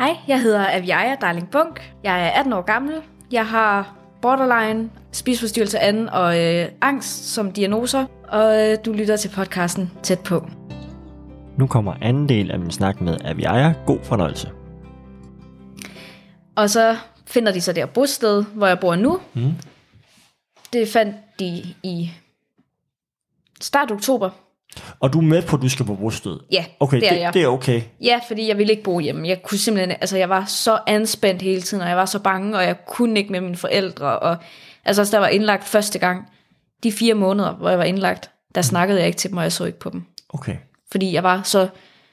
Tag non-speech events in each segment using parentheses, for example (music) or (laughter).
Hej, jeg hedder Aviaja Darling Bunk. Jeg er 18 år gammel. Jeg har borderline, spiseforstyrrelse 2 og øh, angst som diagnoser. Og øh, du lytter til podcasten Tæt på. Nu kommer anden del af min snak med Aviaja. God fornøjelse. Og så finder de så der bosted, hvor jeg bor nu. Mm. Det fandt de i start oktober. Og du er med på, at du skal på bostød? Ja, Okay, det er det, jeg. det er okay. Ja, fordi jeg ville ikke bo hjemme. Jeg kunne simpelthen, altså jeg var så anspændt hele tiden, og jeg var så bange, og jeg kunne ikke med mine forældre. Og, altså også da jeg var indlagt første gang, de fire måneder, hvor jeg var indlagt, der snakkede jeg ikke til dem, og jeg så ikke på dem. Okay, Fordi jeg var så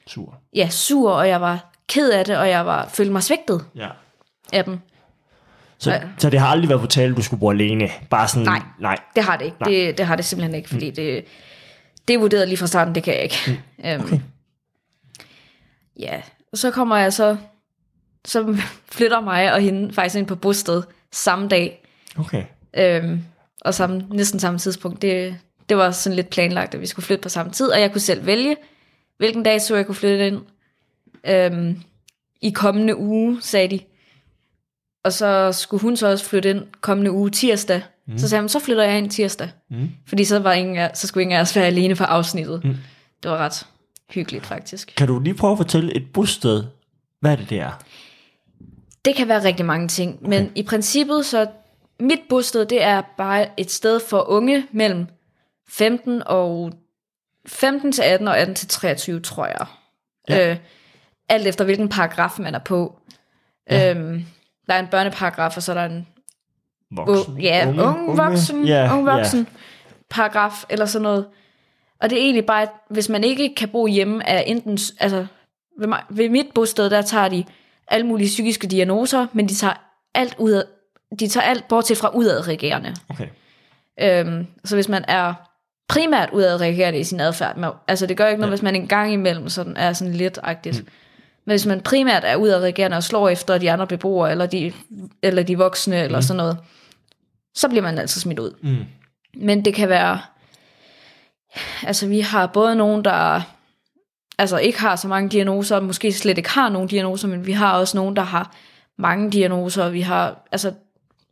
sur. ja, sur, og jeg var ked af det, og jeg var, følte mig svigtet Ja. af dem. Så, Ja. så det har aldrig været på tale, du skulle bo alene? Bare sådan, Nej. nej. Det har det ikke. Det, det har det simpelthen ikke, fordi det, det er vurderet lige fra starten, det kan jeg ikke. Mm. (laughs) Okay. Ja, og så kommer jeg så, så (laughs) flytter mig og hende faktisk ind på bosted samme dag, Okay. øhm, og samme, næsten samme tidspunkt. Det, det var sådan lidt planlagt, at vi skulle flytte på samme tid, og jeg kunne selv vælge, hvilken dag så jeg kunne flytte ind. Øhm, I kommende uge, sagde de. Og så skulle hun så også flytte ind kommende uge tirsdag. Mm. Så sagde hun, så flytter jeg ind tirsdag. Mm. Fordi så, var ingen, af- så skulle ingen af os være alene på afsnittet. Mm. Det var ret hyggeligt faktisk. Kan du lige prøve at fortælle et bosted, hvad er det, det er? Det kan være rigtig mange ting, okay. men i princippet så mit bosted, det er bare et sted for unge mellem 15 og 15 til 18 og 18 til 23, tror jeg. Ja. Øh, alt efter hvilken paragraf man er på. Ja. Øhm, der er en børneparagraf, og så er der en Voksen? Uh, ja, unge, unge voksen, unge ja. voksen paragraf eller sådan noget. Og det er egentlig bare, at hvis man ikke kan bo hjemme af enten, altså ved, mig, ved mit bosted, der tager de alle mulige psykiske diagnoser, men de tager alt ud af, de tager alt bortset fra udadreagerende. Okay. Øhm, så hvis man er primært udadreagerende i sin adfærd, men, altså det gør ikke noget, Ja. hvis man en gang imellem sådan er sådan lidt agtigt. Mm. Men hvis man primært er udadreagerende og slår efter de andre beboere, eller de, eller de voksne, mm. eller sådan noget, så bliver man altså smidt ud. Mm. Men det kan være, altså vi har både nogen, der altså ikke har så mange diagnoser, måske slet ikke har nogen diagnoser, men vi har også nogen, der har mange diagnoser, og vi har, altså,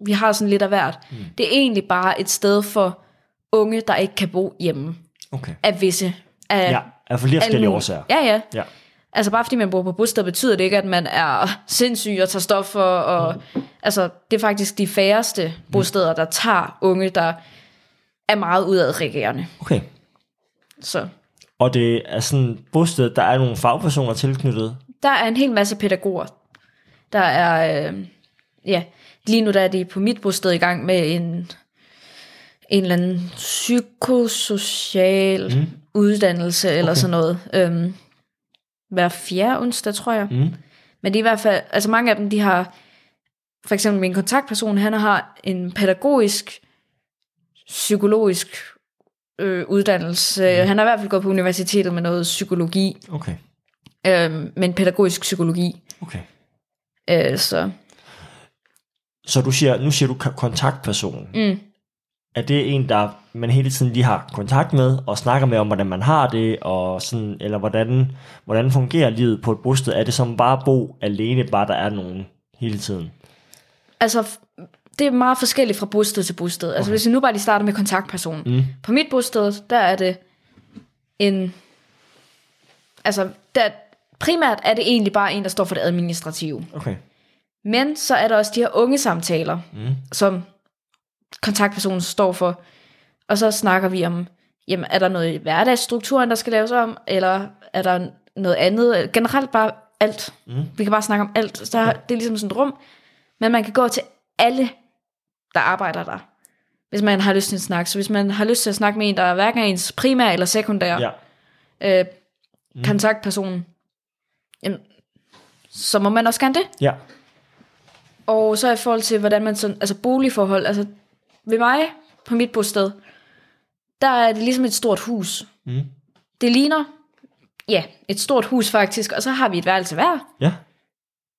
vi har sådan lidt af hvert. Mm. Det er egentlig bare et sted for unge, der ikke kan bo hjemme Okay. af visse. Af Ja, af forskellige årsager. Ja, ja. Ja. Altså bare fordi man bor på bosted, betyder det ikke, at man er sindssyg og tager stoffer. Og, mm. Altså det er faktisk de færreste bosteder, der tager unge, der er meget udadreagerende. Okay. Så Og det er sådan bosted, der er nogle fagpersoner tilknyttet. der er en hel masse pædagoger. Der er, øh, ja, lige nu der er de på mit bosted i gang med en, en eller anden psykosocial mm. uddannelse eller Okay. sådan noget. Øhm, hver fjerde onsdag, tror jeg. Mm. Men det er i hvert fald, altså mange af dem, de har, for eksempel min kontaktperson, han har en pædagogisk, psykologisk øh, uddannelse. Mm. Han har i hvert fald gået på universitetet med noget psykologi, Okay. øh, men pædagogisk psykologi. Okay. Øh, så Så du siger, nu siger du ko- kontaktperson. mm, Er det en, der man hele tiden lige har kontakt med, og snakker med om, hvordan man har det, og sådan, eller hvordan, hvordan fungerer livet på et bosted? Er det som bare at bo alene, bare der er nogen hele tiden? altså, det er meget forskelligt fra bosted til bosted. Altså hvis vi nu bare lige starter med kontaktperson. Mm. På mit bosted, der er det en... Altså, der, primært er det egentlig bare en, der står for det administrative. Okay. Men så er der også de her unge samtaler, Mm. som kontaktpersonen står for. Og så snakker vi om, jamen, er der noget i hverdagsstrukturen, der skal laves om, eller er der noget andet? Generelt bare alt. Mm. Vi kan bare snakke om alt. Så der, det er ligesom sådan et rum, men man kan gå til alle, der arbejder der, hvis man har lyst til at snakke. Så hvis man har lyst til at snakke med en, der er hverken er ens primær eller sekundær Ja. øh, kontaktperson, jamen, så må man også gerne det. Ja. Og så i forhold til, hvordan man sådan, altså boligforhold, altså ved mig, på mit bosted, der er det ligesom et stort hus. Mm. Det ligner, ja, et stort hus faktisk, og så har vi et værelse hver, Ja.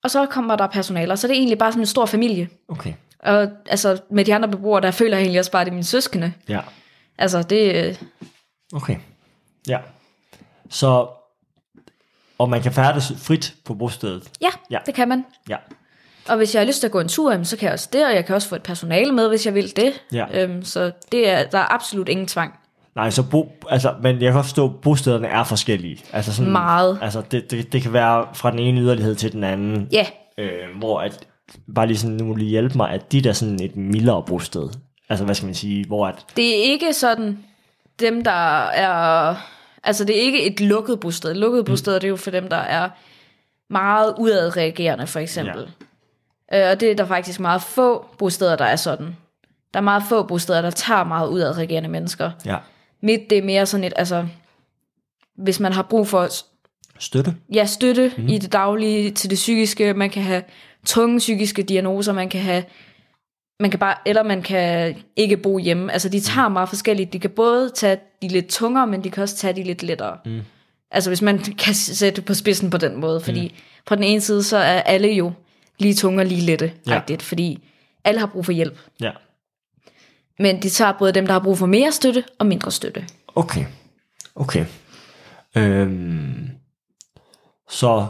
og så kommer der personaler, så det er egentlig bare sådan en stor familie. Okay. Og altså med de andre beboere, der føler jeg egentlig også bare, at det er mine søskende. Ja. Altså det, øh, Okay. Ja. Så Og man kan færdes frit på bostedet. Ja, Ja. ja, det kan man. Ja. Og hvis jeg har lyst til at gå en tur, så kan jeg også det, og jeg kan også få et personale med, hvis jeg vil det. Ja. Øhm, så det er, der er absolut ingen tvang. Nej, så bo, altså, men jeg kan godt forstå, at bostederne er forskellige. Altså sådan, Meget. Altså, det, det, det kan være fra den ene yderlighed til den anden. Ja, Øh, hvor at, bare lige sådan, nu lige hjælpe mig, at de der sådan et mildere bosted. Altså, hvad skal man sige, hvor at, det er ikke sådan dem, der er... Altså, det er ikke et lukket bosted. Lukket bosted, det er jo for dem, der er meget udadreagerende, for eksempel. Ja. Øh, og det er der faktisk meget få bosteder, der er sådan. Der er meget få bosteder, der tager meget udadreagerende mennesker. ja, Mit, det er mere sådan et, altså... Hvis man har brug for støtte. ja, støtte mm. i det daglige til det psykiske. Man kan have tunge psykiske diagnoser, man kan have man kan bare, eller man kan ikke bo hjemme. Altså, de tager meget forskelligt. De kan både tage de lidt tungere, men de kan også tage de lidt lettere. Mm. Altså, hvis man kan sætte på spidsen på den måde. Fordi mm. på den ene side, så er alle jo lige tunge og lige lette. Ja. Ja. fordi alle har brug for hjælp. Ja. Men de tager både dem, der har brug for mere støtte og mindre støtte. Okay. Okay. Øhm, så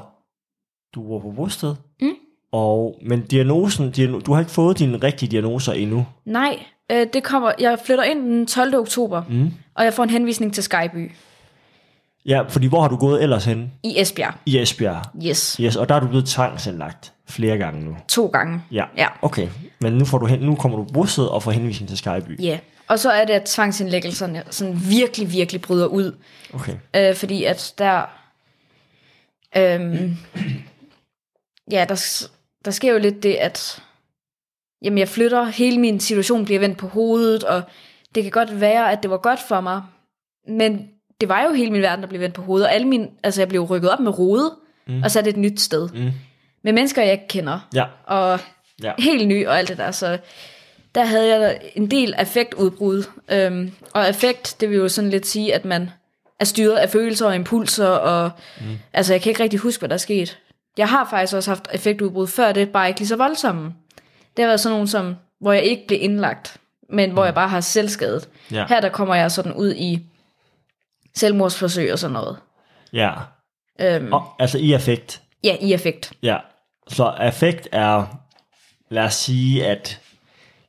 du var på bosted. Mm. Og, men diagnosen, diagno, du har ikke fået dine rigtige diagnoser endnu. Nej, øh, det kommer, jeg flytter ind den 12. oktober, mm. og jeg får en henvisning til Skyby Ja, fordi hvor har du gået ellers hen? i Esbjerg. I Esbjerg. Yes, Yes, og der er du blevet tvangsindlagt flere gange nu. to gange. Ja. Ja. Okay, men nu, får du hen, nu kommer du bosted og får henvisning til Skyby. Ja, og så er det, at tvangsindlæggelserne sådan virkelig, virkelig bryder ud. Okay. Øh, fordi at der... Øhm, ja, der, der sker jo lidt det, at jamen, jeg flytter, hele min situation bliver vendt på hovedet, og det kan godt være, at det var godt for mig, men det var jo hele min verden, der blev vendt på hovedet, og alle mine, altså jeg blev rykket op med rode, mm. og sat et nyt sted. Mm. Med mennesker, jeg ikke kender, Ja. og Ja. helt ny og alt det der, så der havde jeg en del affektudbrud. Øhm, og affekt, det vil jo sådan lidt sige, at man er styret af følelser og impulser, og mm. altså jeg kan ikke rigtig huske, hvad der er sket. Jeg har faktisk også haft affektudbrud før, det er bare ikke lige så voldsomme. Det har været sådan nogle, som, hvor jeg ikke blev indlagt, men hvor jeg bare har selvskadet. Ja. Her der kommer jeg sådan ud i selvmordsforsøg og sådan noget. Ja. Øhm, Og, altså i affekt. Ja, i affekt. Ja. Så affekt er, lad os sige, at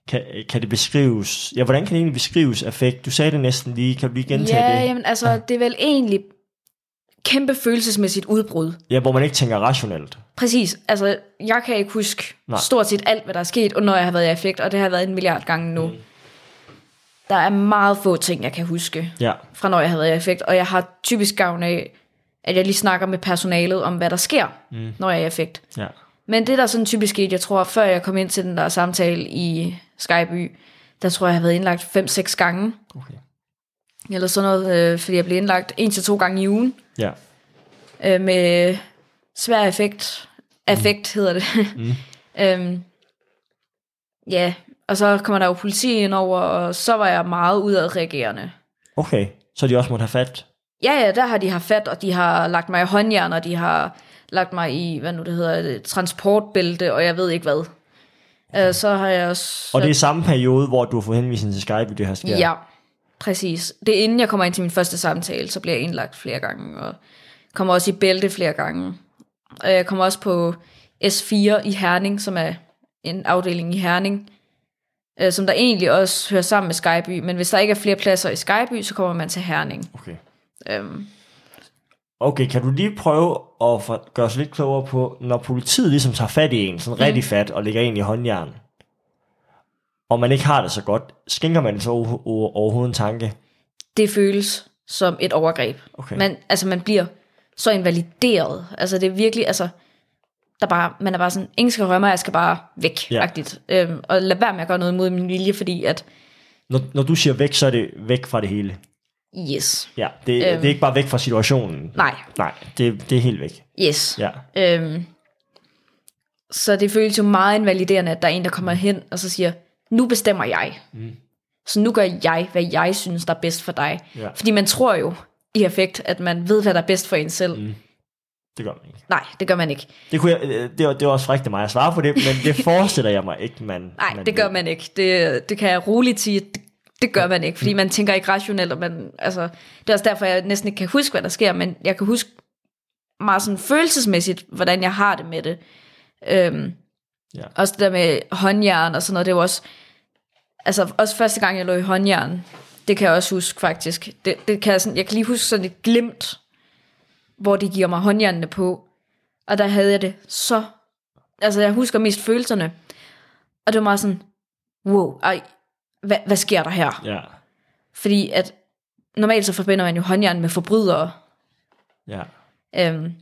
kan, kan det beskrives, ja, hvordan kan det egentlig beskrives affekt? Du sagde det næsten lige, kan du lige gentage Ja, det? jamen altså, det er vel egentlig kæmpe følelsesmæssigt udbrud. Ja, hvor man ikke tænker rationelt. Præcis. Altså, jeg kan ikke huske Nej. Stort set alt, hvad der er sket, og når jeg har været i affekt, og det har været en milliard gange nu. Mm. Der er meget få ting, jeg kan huske, Ja. fra når jeg har været i affekt, og jeg har typisk gavn af, at jeg lige snakker med personalet om, hvad der sker, mm. når jeg er i affekt. Ja. Men det der er sådan typisk skete, jeg tror, før jeg kom ind til den der samtale i Skyby, der tror jeg, jeg har været indlagt 5-6 gange, Okay. eller sådan noget, øh, fordi jeg blev indlagt en til to gange i ugen, Ja. øh, med svær effekt. Affekt hedder det. Mm. (laughs) øhm, ja, og så kommer der jo politi ind over, og så var jeg meget udadreagerende. Okay, så de også måtte have fat. Ja, ja, der har de haft fat, og de har lagt mig i håndjern, og de har lagt mig i, hvad nu det hedder, transportbælte, og jeg ved ikke hvad. Øh, så har jeg også... Og det er samme periode, hvor du har fået henvisning til Skype, det her sker. Ja, præcis. Det er inden jeg kommer ind til min første samtale, så bliver jeg indlagt flere gange, og kommer også i bælte flere gange. Og jeg kommer også på S4 i Herning, som er en afdeling i Herning, øh, som der egentlig også hører sammen med Skyby, men hvis der ikke er flere pladser i Skyby, så kommer man til Herning. Okay. Øhm, Okay, kan du lige prøve at for, gøre os lidt klogere på, når politiet ligesom tager fat i en, sådan Mm. rigtig fat, og lægger en i håndjern, og man ikke har det så godt, skænker man så over- overhovedet en tanke? det føles som et overgreb. Okay. Man, altså man bliver så invalideret. Altså det er virkelig, altså, der bare, man er bare sådan, ingen skal røre mig, jeg skal bare væk, Ja. ja. øhm, og lad være med at gøre noget mod min vilje, fordi at, Når, når du siger væk, så er det væk fra det hele. Yes, Ja, det, øhm. det er ikke bare væk fra situationen. nej, Nej, det, det er helt væk. yes. Ja. Øhm, så det føles jo meget invaliderende, at der er en, der kommer hen og så siger, nu bestemmer jeg. Mm. Så nu gør jeg, hvad jeg synes, der er bedst for dig. Ja. Fordi man tror jo i effekt, at man ved, hvad der er bedst for en selv. Mm. Det gør man ikke. Nej, det gør man ikke. Det, kunne jeg, øh, det, var, det var også af mig at svare på det, men det (laughs) forestiller jeg mig ikke, man... Nej, man det gør ved. man ikke. Det, det kan jeg roligt sige, det, det gør man ikke, fordi man tænker ikke rationelt, og man, altså, det er også derfor, jeg næsten ikke kan huske, hvad der sker, men jeg kan huske meget sådan følelsesmæssigt, hvordan jeg har det med det. Øhm, Ja. Også det der med håndjern og sådan noget, det var også, altså også første gang, jeg lå i håndjern, det kan jeg også huske faktisk. Det, det kan jeg, sådan, jeg kan lige huske sådan et glimt, hvor de giver mig håndjernene på, og der havde jeg det så, altså jeg husker mest følelserne, og det var meget sådan, wow, ej, hvad, hvad sker der her? Ja. Fordi at normalt så forbinder man jo håndjern med forbrydere, Ja. Øhm,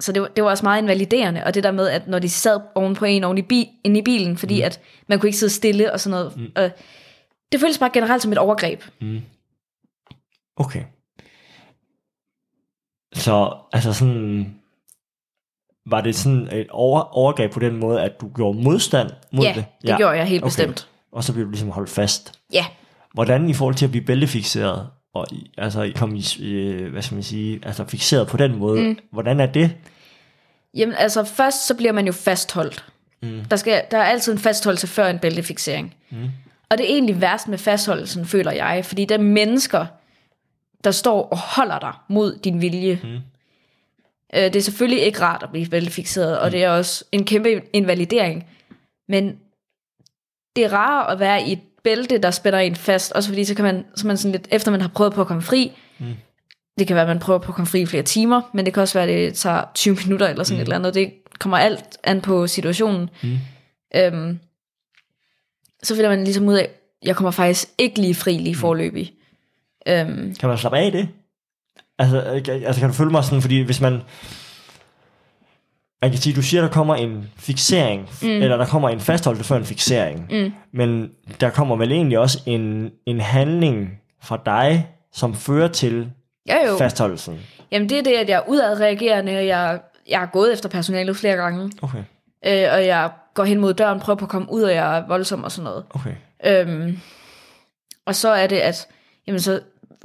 så det var, det var også meget invaliderende, og det der med, at når de sad oven på en oven i, bi, inde i bilen, fordi mm. at man kunne ikke sidde stille og sådan noget. Mm. Og det føltes bare generelt som et overgreb. Okay. Så altså sådan, var det sådan et over, overgreb på den måde, at du gjorde modstand mod Ja, det? det gjorde jeg helt bestemt. Og så blev du ligesom holdt fast. Ja, Hvordan i forhold til at blive bæltefixeret, og altså komme i, øh, hvad skal man sige, altså fixeret på den måde, mm. hvordan er det? jamen altså først så bliver man jo fastholdt. Mm. Der, skal, der er altid en fastholdelse før en bæltefixering. Mm. Og det er egentlig værst med fastholdelsen, føler jeg, fordi der er mennesker, der står og holder dig mod din vilje. Mm. Øh, det er selvfølgelig ikke rart at blive bæltefixeret, og det er også en kæmpe invalidering. Men det er rarere at være i et bælte, der spænder en fast, også fordi så kan man, så man sådan lidt, efter man har prøvet på at komme fri, mm. det kan være, at man prøver på at komme fri i flere timer, men det kan også være, at det tager 20 minutter eller sådan mm. et eller andet. Det kommer alt an på situationen. Mm. Øhm, så finder man ligesom ud af, jeg kommer faktisk ikke lige fri lige forløbig. Øhm, Kan man slappe af i det? Altså, øh, altså kan du følge mig sådan, fordi hvis man, man kan sige, du siger, der kommer en fixering, mm. eller der kommer en fastholdelse før en fixering, mm. men der kommer vel egentlig også en, en handling fra dig, som fører til jo jo, fastholdelsen. jamen det er det, at jeg er udadreagerende, og jeg, jeg har gået efter personalet flere gange, Okay, øh, og jeg går hen mod døren, prøver på at komme ud, og jeg er voldsom og sådan noget. okay. Øhm, og så er det, at jamen, så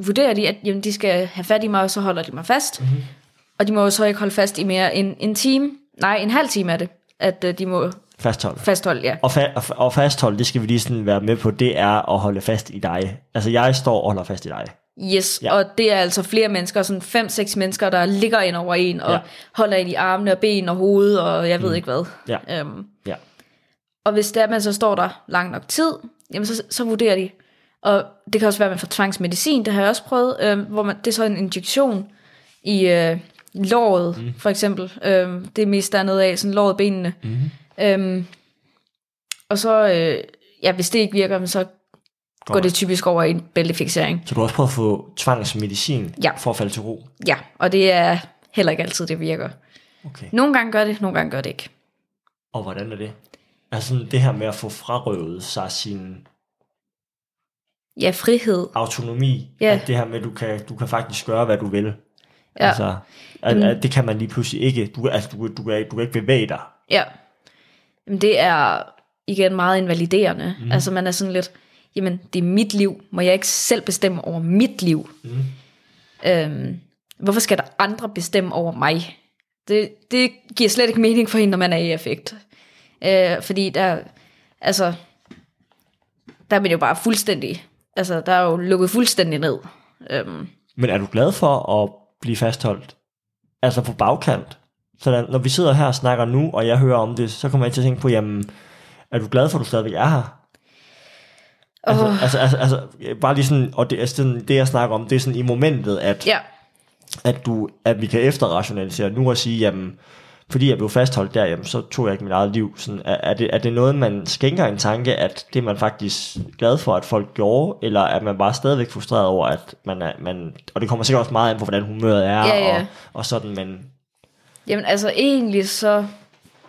vurderer de, at jamen, de skal have fat i mig, og så holder de mig fast. Mm-hmm. Og de må jo så ikke holde fast i mere end en time. Nej, en halv time er det, at uh, de må Fastholde. fastholde, ja. Og, fa- og, fa- og fastholde, det skal vi lige sådan være med på, det er at holde fast i dig. Altså jeg står og holder fast i dig. Yes, Ja. og det er altså flere mennesker, sådan fem, seks mennesker, der ligger ind over en, og Ja. holder ind i armene og ben og hoved, og jeg ved ikke hvad. Ja. Øhm, Ja. og hvis det er, at man så står der lang nok tid, jamen så, så vurderer de. Og det kan også være, at man får tvangsmedicin, det har jeg også prøvet, øhm, hvor man, det er så en injektion i øh, låret, mm. for eksempel. Øhm, det er mest dernede af, sådan låret benene. Mm. Øhm, og så, øh, ja, hvis det ikke virker, så går det typisk over i en bæltefixering. Så du har også prøvet at få tvangsmedicin Ja. for at falde til ro. Ja, og det er heller ikke altid, det virker. Okay. Nogle gange gør det, nogle gange gør det ikke. Og hvordan er det? Altså det her med at få frarøvet sig sin Ja, frihed. autonomi. Ja. At det her med, at du kan, du kan faktisk gøre, hvad du vil. Ja. Altså, at, at det kan man lige pludselig ikke. Du, altså, du, du, kan, du kan ikke bevæge dig. Ja. Jamen, det er igen meget invaliderende. Mm. Altså, man er sådan lidt, jamen, det er mit liv. Må jeg ikke selv bestemme over mit liv? Mm. Øhm, hvorfor skal der andre bestemme over mig? Det, det giver slet ikke mening for en, når man er i effekt. Øh, fordi der, altså, der er man jo bare fuldstændig, altså, der er jo lukket fuldstændig ned. Øhm, Men er du glad for at blive fastholdt? Altså på bagkant? Så når vi sidder her og snakker nu, og jeg hører om det, så kommer jeg til at tænke på, jamen, er du glad for, at du stadigvæk er her? Altså, Åh. altså, altså, altså, bare lige sådan, og det sådan, det jeg snakker om, det er sådan i momentet, at, ja, at, du, at vi kan efterrationalisere nu og sige, jamen, fordi jeg blev fastholdt der, jamen, så tog jeg ikke mit eget liv. Sådan, er, er, det, er det noget, man skænker en tanke, at det er man faktisk glad for, at folk gjorde, eller er man bare stadigvæk frustreret over, at man er, man, og det kommer sikkert også meget an på, hvordan humøret er, Ja, ja. Og, og sådan, men Jamen altså egentlig så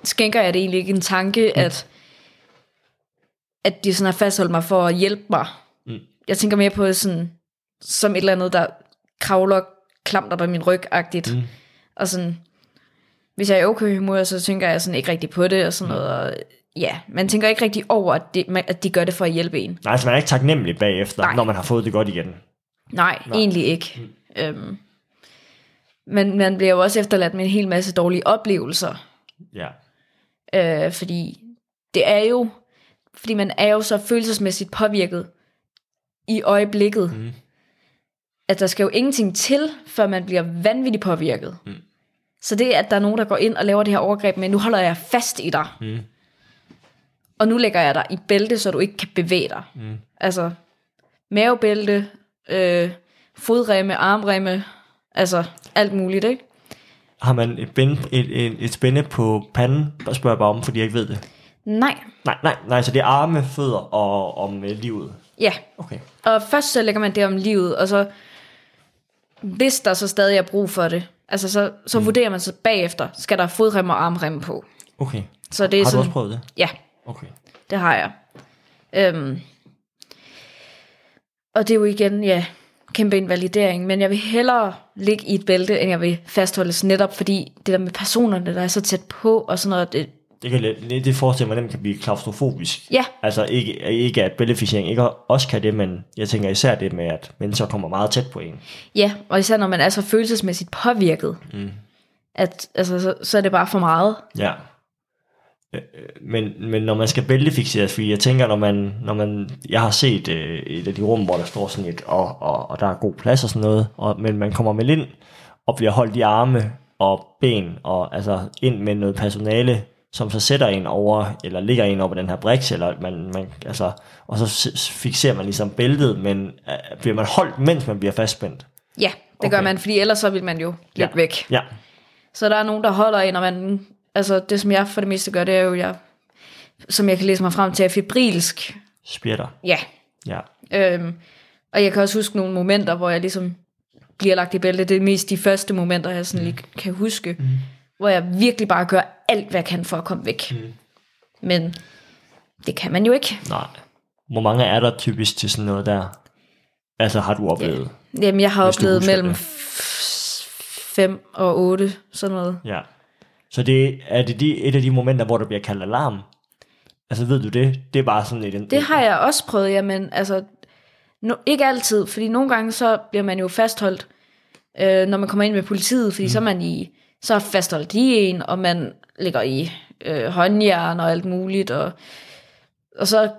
skænker jeg det egentlig ikke en tanke, mm. at, at de sådan har fastholdt mig for at hjælpe mig. Mm. Jeg tænker mere på sådan, som et eller andet, der kravler klamter på min ryg-agtigt. Mm. Og sådan, hvis jeg er okay humør, så tænker jeg sådan ikke rigtig på det og sådan mm. noget. Og, ja, man tænker ikke rigtig over, at de, at de gør det for at hjælpe en. nej, så man er ikke taknemmelig bagefter, Nej. når man har fået det godt igen. Nej, Nej. egentlig ikke. Mm. Øhm, men man bliver jo også efterladt med en hel masse dårlige oplevelser. Ja. Øh, fordi det er jo, fordi man er jo så følelsesmæssigt påvirket i øjeblikket, mm. at der skal jo ingenting til, før man bliver vanvittigt påvirket. Mm. Så det er, at der er nogen, der går ind og laver det her overgreb, men nu holder jeg fast i dig. Mm. Og nu lægger jeg dig i bælte, så du ikke kan bevæge dig. Mm. Altså, mavebælte, øh, fodremme, armremme, altså alt muligt, ikke? Har man et, bind, et, et, et spænde på panden, der spørger jeg bare om, fordi jeg ikke ved det. Nej, Nej, nej, nej, så det er arme, fødder og om øh, livet. ja. Okay. Og først så lægger man det om livet, og så hvis der så stadig er brug for det, altså så, så mm. vurderer man så bagefter, skal der fodrem og armrem på. Okay. Så det er Har du sådan, også prøvet det? ja, Okay. det har jeg. Øhm, og det er jo igen, ja, kæmpe invalidering, men jeg vil hellere ligge i et bælte, end jeg vil fastholdes netop, fordi det der med personerne, der er så tæt på, og sådan noget, det, Det, kan, lidt- det forestiller mig, at den kan blive klaustrofobisk. ja, Altså ikke, ikke at bæltefiksering ikke også kan det, men jeg tænker især det med, at mennesker kommer meget tæt på en. ja, og især når man er så følelsesmæssigt påvirket, mm. at altså, så, så er det bare for meget. Ja. Øh, øh, Men, men når man skal bæltefixeres, fordi jeg tænker, når man, når man jeg har set øh, et af de rum, hvor der står sådan et, og, og, og der er god plads og sådan noget, og, men man kommer med ind og bliver holdt i arme og ben, og altså ind med noget personale, som så sætter en over, eller ligger en over den her briks, eller man, man, altså, og så fixerer man ligesom bæltet, men øh, bliver man holdt, mens man bliver fastspændt. Ja, det okay. gør man, fordi ellers så vil man jo lidt Ja. væk. Ja, Så der er nogen, der holder en, og man, altså det som jeg for det meste gør, det er jo, jeg, som jeg kan læse mig frem til, er fibrilsk. spjætter. Ja, Ja. øhm, og jeg kan også huske nogle momenter, hvor jeg ligesom bliver lagt i bælte. Det er mest de første momenter, jeg sådan lige kan huske, mm. hvor jeg virkelig bare gør alt, hvad jeg kan for at komme væk. Mm. Men det kan man jo ikke. Nej. Hvor mange er der typisk til sådan noget der? Altså har du oplevet? Jamen, jeg har oplevet mellem det. 5 og 8, sådan noget. Ja. Så det er det de, et af de momenter, hvor der bliver kaldt alarm? Altså ved du det? Det er bare sådan et... Det har jeg også prøvet, ja, men altså, no, ikke altid, fordi nogle gange så bliver man jo fastholdt, øh, når man kommer ind med politiet, fordi mm. så er man i, så fastholdt de en, og man ligger i øh, håndjern og alt muligt, og, og så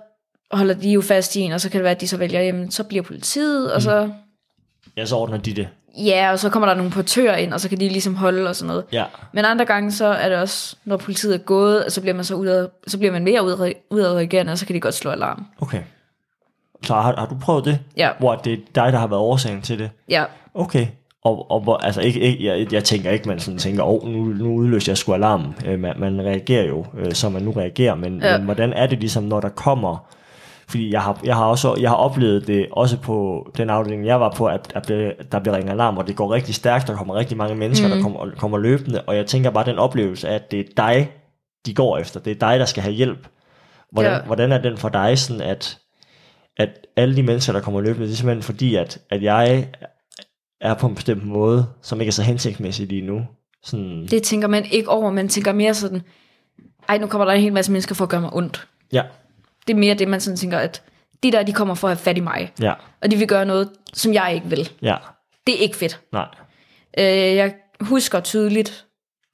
holder de jo fast i en, og så kan det være, at de så vælger, jamen, så bliver politiet, og så, Ja, så ordner de det. ja, og så kommer der nogle portører ind, og så kan de ligesom holde og sådan noget. Ja. Men andre gange, så er det også, når politiet er gået, så bliver man så udad, så bliver man mere udad, udadreagerende, og så kan de godt slå alarm. Okay. Så har, har du prøvet det? Ja. Hvor det er dig, der har været årsagen til det? Ja, Okay. Og, og hvor, altså ikke, ikke, jeg, jeg tænker ikke, man sådan tænker, åh, oh, nu, nu udløser jeg sgu alarm. Øh, man, man reagerer jo, øh, som man nu reagerer, men, ja. Men hvordan er det ligesom, når der kommer... Fordi jeg har, jeg har også jeg har oplevet det også på den afdeling, jeg var på, at, at der, bliver ringet alarm, og det går rigtig stærkt, der kommer rigtig mange mennesker, mm. der kommer, kommer løbende, og jeg tænker bare den oplevelse, at det er dig, de går efter. Det er dig, der skal have hjælp. Hvordan. Ja. hvordan er den for dig, sådan at, at alle de mennesker, der kommer løbende, det er simpelthen fordi, at, at jeg er på en bestemt måde, som ikke er så hensigtsmæssig lige nu. Sådan, det tænker man ikke over, man tænker mere sådan, ej, nu kommer der en hel masse mennesker for at gøre mig ondt. ja, Det er mere det, man sådan tænker, at de der, de kommer for at have fat i mig, ja, og de vil gøre noget, som jeg ikke vil. ja, Det er ikke fedt. nej, Øh, jeg husker tydeligt,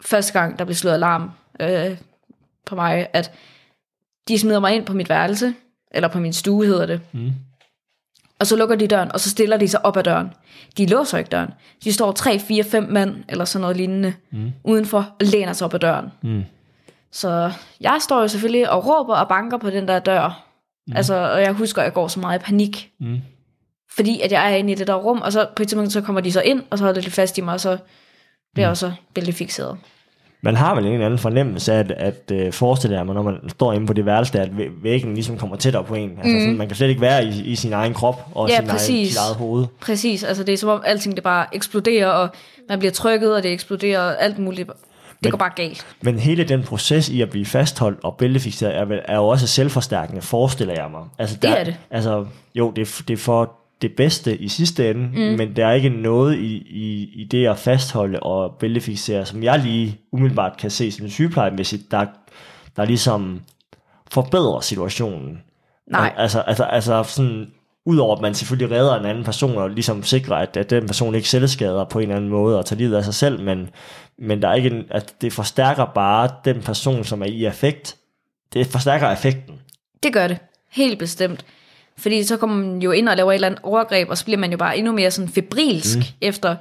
første gang, der blev slået alarm øh, på mig, at de smider mig ind på mit værelse, eller på min stue hedder det. Mm. Og så lukker de døren, og så stiller de sig op ad døren. De låser ikke døren. De står 3, 4, 5 mand, eller sådan noget lignende, mm. udenfor og læner sig op ad døren. Mm. Så jeg står jo selvfølgelig og råber og banker på den der dør. Mm. Altså, og jeg husker, at jeg går så meget i panik. Mm. Fordi at jeg er inde i det der rum, og så på et tidspunkt, så kommer de så ind, og så holder de fast i mig, og så bliver jeg også bæltefixeret. Man har vel en eller anden fornemmelse af, at, at uh, forestille jer, når man står inde på det værelse, der, at væ- væggen ligesom kommer tættere på en. Altså, mm. sådan, man kan slet ikke være i, i sin egen krop og Ja, sin egen, præcis. sit eget hoved. Præcis, altså det er som om alting det bare eksploderer, og man bliver trykket, og det eksploderer, og alt muligt. Det Men- går bare galt. Men hele den proces i at blive fastholdt og bæltefixeret er, er jo også selvforstærkende, forestiller jeg mig. Altså, Det er det. Altså, jo, det, det er for det bedste i sidste ende, mm. men der er ikke noget i, i, i det at fastholde og bæltefixere, som jeg lige umiddelbart kan se som sygeplejemæssigt, der, der ligesom forbedrer situationen. Nej. Al- Altså, altså, altså sådan, udover at man selvfølgelig redder en anden person, og ligesom sikrer, at, at den person ikke selvskader på en eller anden måde, og tager livet af sig selv, men, men der er ikke en, at det forstærker bare den person, som er i affekt. Det forstærker effekten. Det gør det. Helt bestemt. Fordi så kommer man jo ind og laver et eller andet overgreb, og så bliver man jo bare endnu mere sådan febrilsk mm. efter,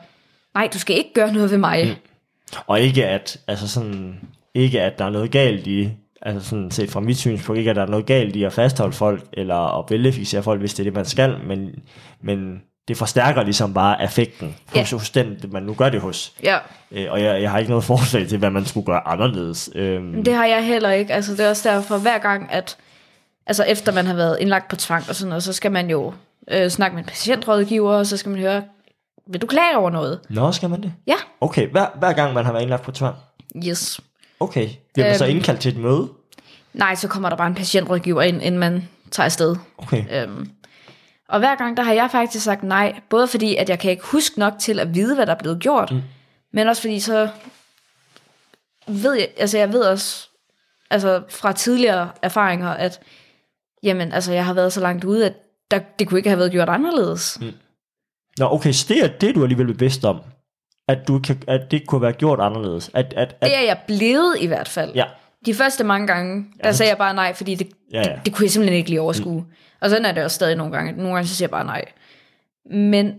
nej, du skal ikke gøre noget ved mig. Mm. Og ikke at, altså sådan, ikke at der er noget galt i, altså sådan set fra mit synspunkt, ikke at der er noget galt i at fastholde folk, eller at bæltefixere folk, hvis det er det, man skal, men, men det forstærker ligesom bare affekten hos, Ja. hos den, man nu gør det hos. Ja, Øh, og jeg, jeg har ikke noget forslag til, hvad man skulle gøre anderledes. Øhm, det har jeg heller ikke. Altså, det er også derfor, hver gang, at altså, efter man har været indlagt på tvang og sådan noget, så skal man jo øh, snakke med en patientrådgiver, og så skal man høre, vil du klage over noget? Nå, skal man det? Ja, Okay, hver, hver gang man har været indlagt på tvang? yes. Okay, bliver man så Øhm. indkaldt til et møde? Nej, så kommer der bare en patientrådgiver ind, inden man tager afsted. Okay, Øhm, og hver gang, der har jeg faktisk sagt nej, både fordi, at jeg kan ikke huske nok til at vide, hvad der er blevet gjort, mm. men også fordi så ved jeg, altså jeg ved også, altså fra tidligere erfaringer, at jamen, altså jeg har været så langt ude, at der, det kunne ikke have været gjort anderledes. Mm. Nå, okay, så det er det, du alligevel bevidst om, at, du kan, at det kunne være gjort anderledes. At, at, at, Det er jeg blevet i hvert fald. ja, De første mange gange, der sagde jeg bare nej, fordi det, Ja, ja. det, det kunne jeg simpelthen ikke lige overskue. Mm. Og sådan er det også stadig nogle gange. Nogle gange så siger jeg bare nej. Men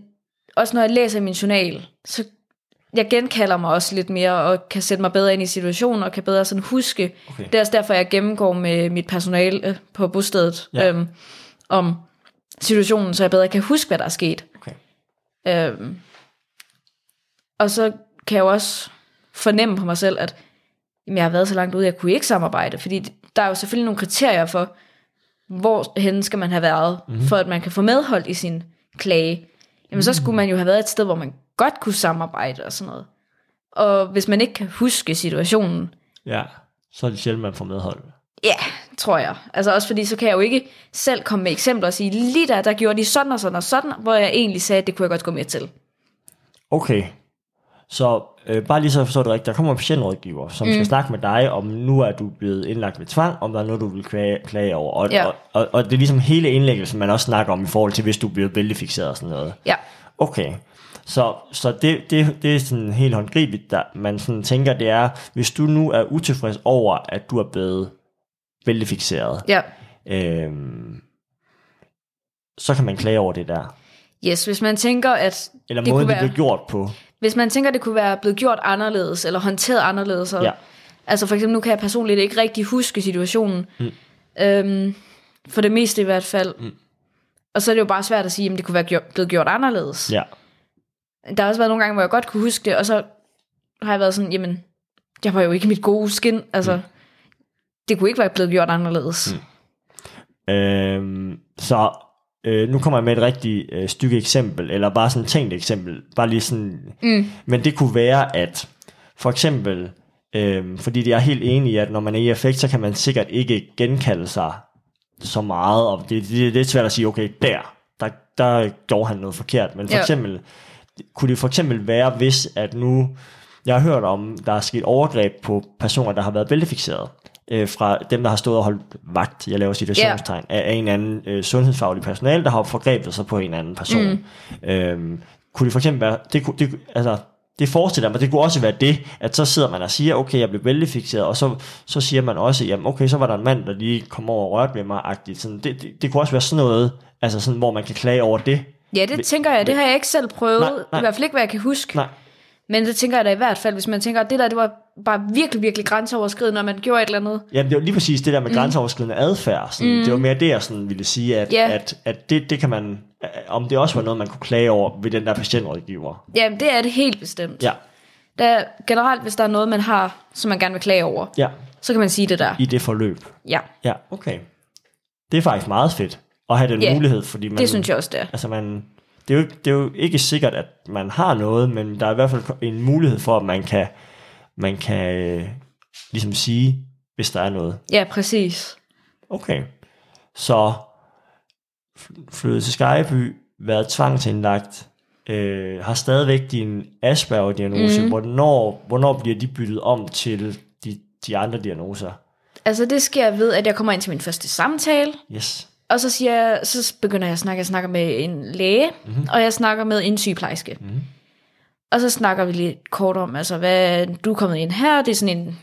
også når jeg læser i min journal, så jeg genkalder mig også lidt mere, og kan sætte mig bedre ind i situationen, og kan bedre sådan huske. Okay. Det er også derfor, jeg gennemgår med mit personale øh, på bostedet, Ja. øhm, om situationen, så jeg bedre kan huske, hvad der er sket. okay. Øhm, og så kan jeg jo også fornemme på mig selv, at jamen, jeg har været så langt ude, jeg kunne ikke samarbejde, fordi der er jo selvfølgelig nogle kriterier for, hvor hen skal man have været, Mhm. mm-hmm. for at man kan få medhold i sin klage. Jamen så skulle man jo have været et sted, hvor man godt kunne samarbejde og sådan noget. Og hvis man ikke kan huske situationen, Ja, så er det sjældent, man får medhold. ja, tror jeg. Altså også fordi, så kan jeg jo ikke selv komme med eksempler og sige, lige der, der gjorde de sådan og sådan og sådan, hvor jeg egentlig sagde, at det kunne jeg godt gå med til. Okay, så øh, bare lige så forstår det rigtigt, der kommer en patientrådgiver, som mm. skal snakke med dig, om nu er du blevet indlagt med tvang, om der er noget, du vil klage, klage over. Og, Ja. og, og, og det er ligesom hele indlæggelsen, man også snakker om i forhold til, hvis du bliver bæltefixeret og sådan noget. Ja, Okay, så, så det, det, det er sådan helt håndgribeligt, der man sådan tænker, det er, hvis du nu er utilfreds over, at du er blevet bæltefixeret, ja. øhm, så kan man klage over det der. Yes, hvis man tænker, at Eller det måden, kunne det være, bliver gjort på. Hvis man tænker, det kunne være blevet gjort anderledes, eller håndteret anderledes, og, Ja. altså for eksempel, nu kan jeg personligt ikke rigtig huske situationen, mm. øhm, for det meste i hvert fald, mm. og så er det jo bare svært at sige, at det kunne være gjort, blevet gjort anderledes. Ja, Der har også været nogle gange, hvor jeg godt kunne huske det, og så har jeg været sådan, jamen, jeg var jo ikke mit gode skin, altså, mm. det kunne ikke være blevet gjort anderledes. Mm. Øhm, så øh, nu kommer jeg med et rigtig øh, stykke eksempel, eller bare sådan et tænkt eksempel, bare lige sådan, mm. men det kunne være, at for eksempel, øh, fordi det er helt enig i, at når man er i effekt, så kan man sikkert ikke genkalde sig så meget, og det, det, det er svært at sige, okay, der, der, der gjorde han noget forkert, men for Ja. eksempel, kunne det for eksempel være, hvis at nu, jeg har hørt om, der er sket overgreb på personer, der har været bæltefixeret, øh, fra dem, der har stået og holdt vagt, jeg laver situationstegn, af, af en anden øh, sundhedsfaglig personale, der har forgrebet sig på en anden person. Mm. Øhm, kunne det for eksempel være, det, kunne, det, altså, det forestiller mig, det kunne også være det, at så sidder man og siger, okay, jeg blev bæltefixeret, og så, så siger man også, jamen okay, så var der en mand, der lige kom over og rørte ved mig, agtigt. Sådan, det, det, det kunne også være sådan noget, altså sådan, hvor man kan klage over det. Ja, det tænker jeg, det har jeg ikke selv prøvet, Nej, nej. i hvert fald ikke, hvad jeg kan huske. Nej, Men det tænker jeg da i hvert fald, hvis man tænker, at det der, det var bare virkelig, virkelig grænseoverskridende, når man gjorde et eller andet. Jamen, det var lige præcis det der med mm. grænseoverskridende adfærd. Sådan, mm. Det var mere det, jeg sådan ville sige, at, Ja. at, at det, det kan man, om det også var noget, man kunne klage over ved den der patientrådgiver. Jamen, det er det helt bestemt. Ja, Der, generelt, hvis der er noget, man har, som man gerne vil klage over, ja, så kan man sige det der. i det forløb. Ja, Ja, okay. Det er faktisk meget fedt at have den Ja, mulighed, fordi man... det synes jeg også, det er. Altså man, det, er jo, ikke- det er jo ikke sikkert, at man har noget, men der er i hvert fald en mulighed for, at man kan, man kan øh, ligesom sige, hvis der er noget. Ja, præcis. Okay. Så fl- flyttet til Skejby, været tvangsindlagt, øh, har stadigvæk din Asperger-diagnose. Mm. Hvornår, hvornår bliver de byttet om til de, de andre diagnoser? Altså, det sker ved, at jeg kommer ind til min første samtale, Yes. Og så, siger jeg, så begynder jeg at snakke. Jeg snakker med en læge, mm-hmm. og jeg snakker med en sygeplejerske. Mm-hmm. Og så snakker vi lidt kort om, altså, hvad du er kommet ind her, det er sådan en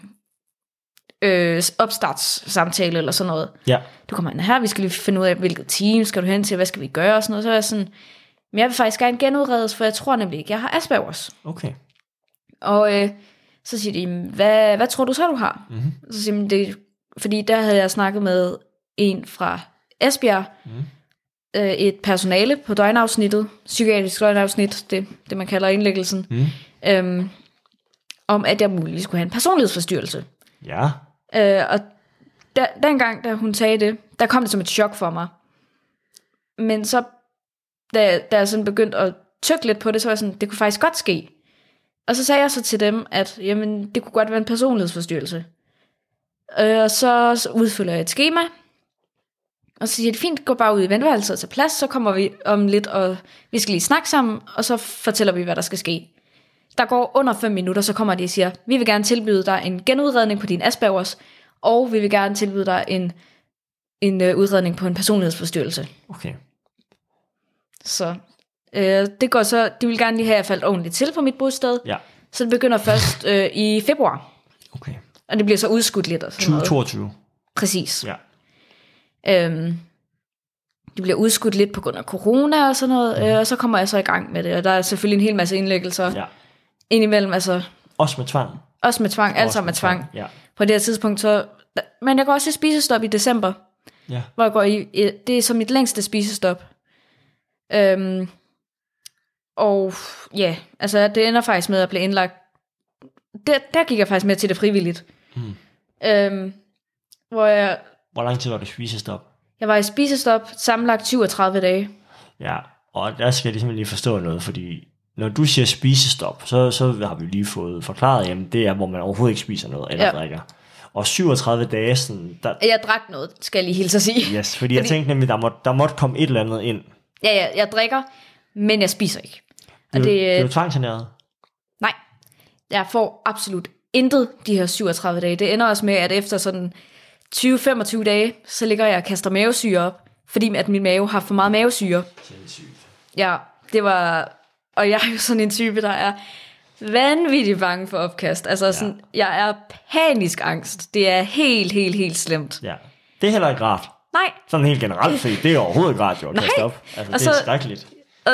øh, opstartssamtale eller sådan noget. Ja. Du kommer ind her, vi skal lige finde ud af, hvilket team skal du hen til, hvad skal vi gøre og sådan noget. Så er jeg sådan, men jeg vil faktisk gerne genudredes, for jeg tror nemlig ikke, jeg har Aspergers. Okay. Og øh, Så siger de, hvad, hvad tror du så, du har? Mm-hmm. Så siger de, det, fordi der havde jeg snakket med en fra Esbjerg, mm. øh, et personale på døgnafsnittet, psykiatrisk døgnafsnit, det, det man kalder indlæggelsen, mm. øhm, om at jeg muligvis skulle have en personlighedsforstyrrelse. Ja. Øh, og der, dengang, da hun sagde det, der kom det som et chok for mig. Men så, da, da jeg sådan begyndte at tykke lidt på det, så var jeg sådan, det kunne faktisk godt ske. Og så sagde jeg så til dem, at jamen, det kunne godt være en personlighedsforstyrrelse. Øh, og så, så udfylder jeg et schema, og så siger de, fint, gå bare ud i ventværelset og tage plads, så kommer vi om lidt, og vi skal lige snakke sammen, og så fortæller vi, hvad der skal ske. Der går under 5 minutter, så kommer de og siger, vi vil gerne tilbyde dig en genudredning på din Aspergers, og vi vil gerne tilbyde dig en, en uh, udredning på en personlighedsforstyrrelse. Okay. Så øh, det går så, de vil gerne lige have, at jeg faldt ordentligt til på mit bosted. Ja. Så det begynder først øh, i februar, Okay. og det bliver så udskudt lidt. Og sådan noget. 2022. Præcis. Ja. Øhm, det bliver udskudt lidt på grund af corona og sådan noget, øh, og så kommer jeg så i gang med det. Og der er selvfølgelig en hel masse indlæggelser Ja. indimellem, altså Også med tvang. også med tvang, alt Også sammen med tvang. Ja. På det her tidspunkt så... Men jeg går også i spisestop i december, Ja. hvor jeg går i... i- Det er som mit længste spisestop. Øhm, og ja, altså det ender faktisk med at blive indlagt... Der, der gik jeg faktisk med til det frivilligt. Mm. Øhm, hvor jeg, Hvor lang tid var det spisestop? jeg var i spisestop sammenlagt 37 dage. Ja, og der skal jeg ligesom lige forstå noget, fordi når du siger spisestop, så, så har vi lige fået forklaret, jamen det er, hvor man overhovedet ikke spiser noget eller Ja. drikker. Og 37 dage, sådan, der, Jeg drak noget, skal jeg lige hilse at sige. yes, fordi, fordi jeg tænkte nemlig, der måtte, der måtte komme et eller andet ind. Ja, ja, jeg drikker, men jeg spiser ikke. Og Det, det, det er jo tvangsernæret. nej, jeg får absolut intet de her 37 dage. Det ender også med, at efter sådan 20-25 dage, så ligger jeg og kaster mavesyre op, fordi at min mave har for meget mavesyre. Ja, det var... Og jeg er jo sådan en type, der er vanvittigt bange for opkast. Altså sådan, jeg er panisk angst. Det er helt, helt, helt slemt. Ja. Det er heller ikke rart. Nej, Sådan helt generelt set, det er overhovedet ikke rart jo at Nej. kaste op. Altså, Og det er skrækkeligt. og,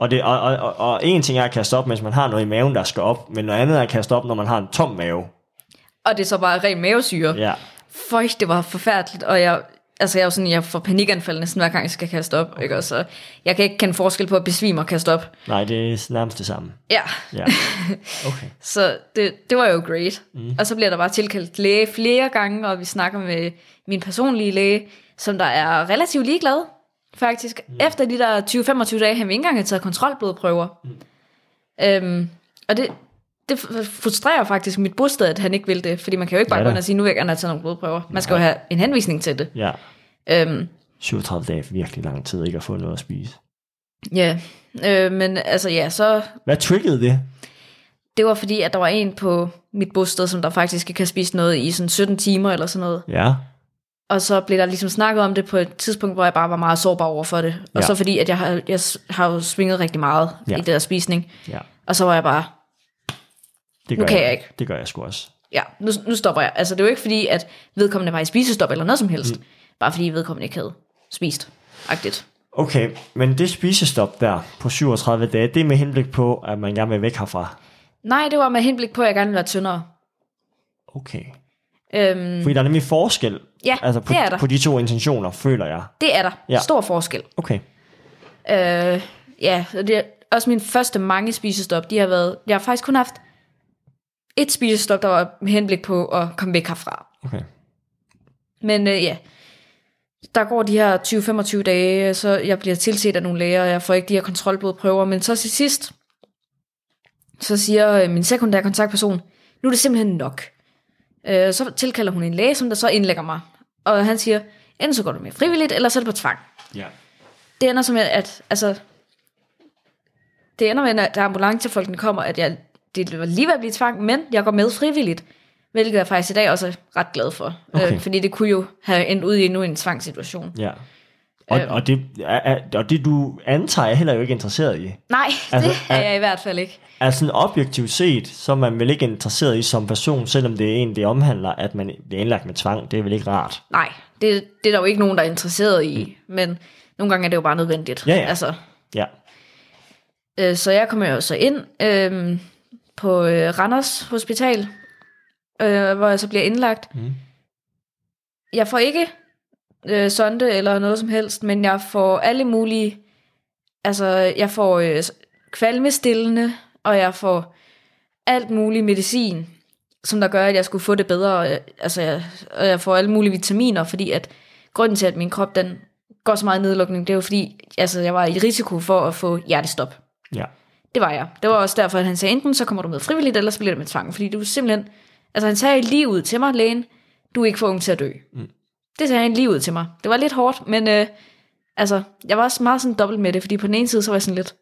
Og, det, og, og, og, og en ting er at kaste op, mens man har noget i maven, der skal op, men noget andet er at kaste op, når man har en tom mave. og det er så bare ren mavesyre. Ja, Føj, det var forfærdeligt, og jeg, altså jeg er jo sådan, jeg får panikanfald næsten hver gang, jeg skal kaste op, ikke? Og så jeg kan ikke kende forskel på at besvime og kaste op. nej, det er nærmest det samme. Ja, Ja, (laughs) okay. så det, det var jo great. Mm. Og så bliver der bare tilkaldt læge flere gange, og vi snakker med min personlige læge, som der er relativt ligeglad, faktisk. Mm. Efter de der 20-25 dage, han ikke engang have taget kontrolblodprøver. Mm. Øhm, og det, det frustrerer faktisk mit bosted, at han ikke vil det, fordi man kan jo ikke bare Ja gå ind og sige, nu vil jeg gerne have taget nogle blodprøver. Man skal jo have en henvisning til det. Ja, Øhm, 37 dage er virkelig lang tid ikke at få noget at spise. Ja, øh, men altså ja, så Hvad triggede det? det var fordi, at der var en på mit bosted, som der faktisk ikke kan spise noget i sådan 17 timer eller sådan noget. Ja, Og så blev der ligesom snakket om det på et tidspunkt, hvor jeg bare var meget sårbar over for det. Og Ja. så fordi, at jeg har, jeg har jo svinget rigtig meget ja. i det der spisning. ja. Og så var jeg bare, Det Nu gør kan jeg ikke. Det gør jeg sgu også. ja, nu, nu stopper jeg. Altså det er jo ikke fordi, at vedkommende var i spisestop eller noget som helst. Mm. Bare fordi vedkommende ikke havde spist. Agtigt. Okay, men det spisestop der på 37 dage, det er med henblik på, at man gerne vil væk herfra. Nej, det var med henblik på, at jeg gerne ville være tyndere. Okay. Øhm, Fordi der er nemlig forskel ja, altså på, det er der. på de to intentioner, føler jeg. Det er der. Ja. Stor forskel. Okay. Øh, ja, det er også mine første mange spisestop, de har været, jeg har faktisk kun haft et spisestop, der var med henblik på at komme væk herfra. Okay. Men øh, ja, der går de her 20-25 dage, så jeg bliver tilset af nogle læger, og jeg får ikke de her kontrolblodprøver, men så til sidst, så siger øh, min sekundære kontaktperson, nu er det simpelthen nok. Øh, så tilkalder hun en læge, som der så indlægger mig, og han siger, enten så går du med frivilligt, eller så er det på tvang. Ja. det ender som, at altså, det ender med, at ambulancefolkene kommer, at jeg, det var lige ved at blive tvang, men jeg går med frivilligt, hvilket jeg faktisk i dag også er ret glad for. Okay. Øh, fordi det kunne jo have endt ud i endnu en tvangssituation. Ja. Og, Øhm. og, det, er, er, og det, du antager, er heller jo ikke interesseret i. Nej, Altså, det er er- jeg i hvert fald ikke. Altså sådan objektivt set, så er man vel ikke interesseret i som person, selvom det er en, det omhandler, at man bliver indlagt med tvang. Det er vel ikke rart. Nej, det, det er der jo ikke nogen, der er interesseret i, men nogle gange er det jo bare nødvendigt. Ja, ja. Altså, Ja. øh, så jeg kommer jo så ind, øh, på øh, Randers Hospital, øh, hvor jeg så bliver indlagt. Mm. Jeg får ikke øh, sonde eller noget som helst, men jeg får alle mulige, altså jeg får øh, kvalmestillende, og jeg får alt mulig medicin, som der gør, at jeg skulle få det bedre, og, jeg- altså jeg, og jeg får alle mulige vitaminer, fordi at grunden til, at min krop den går så meget i nedlukning, det er jo fordi, altså jeg var i risiko for at få hjertestop. Ja. Det var jeg. Det var også derfor, at han sagde, enten så kommer du med frivilligt, eller så bliver det med tvang. Fordi du simpelthen... Altså han sagde lige ud til mig, lægen, du er ikke for ung til at dø. Mm. Det sagde han lige ud til mig. Det var lidt hårdt, men øh, altså, jeg var også meget sådan dobbelt med det, fordi på den ene side, så var jeg sådan lidt,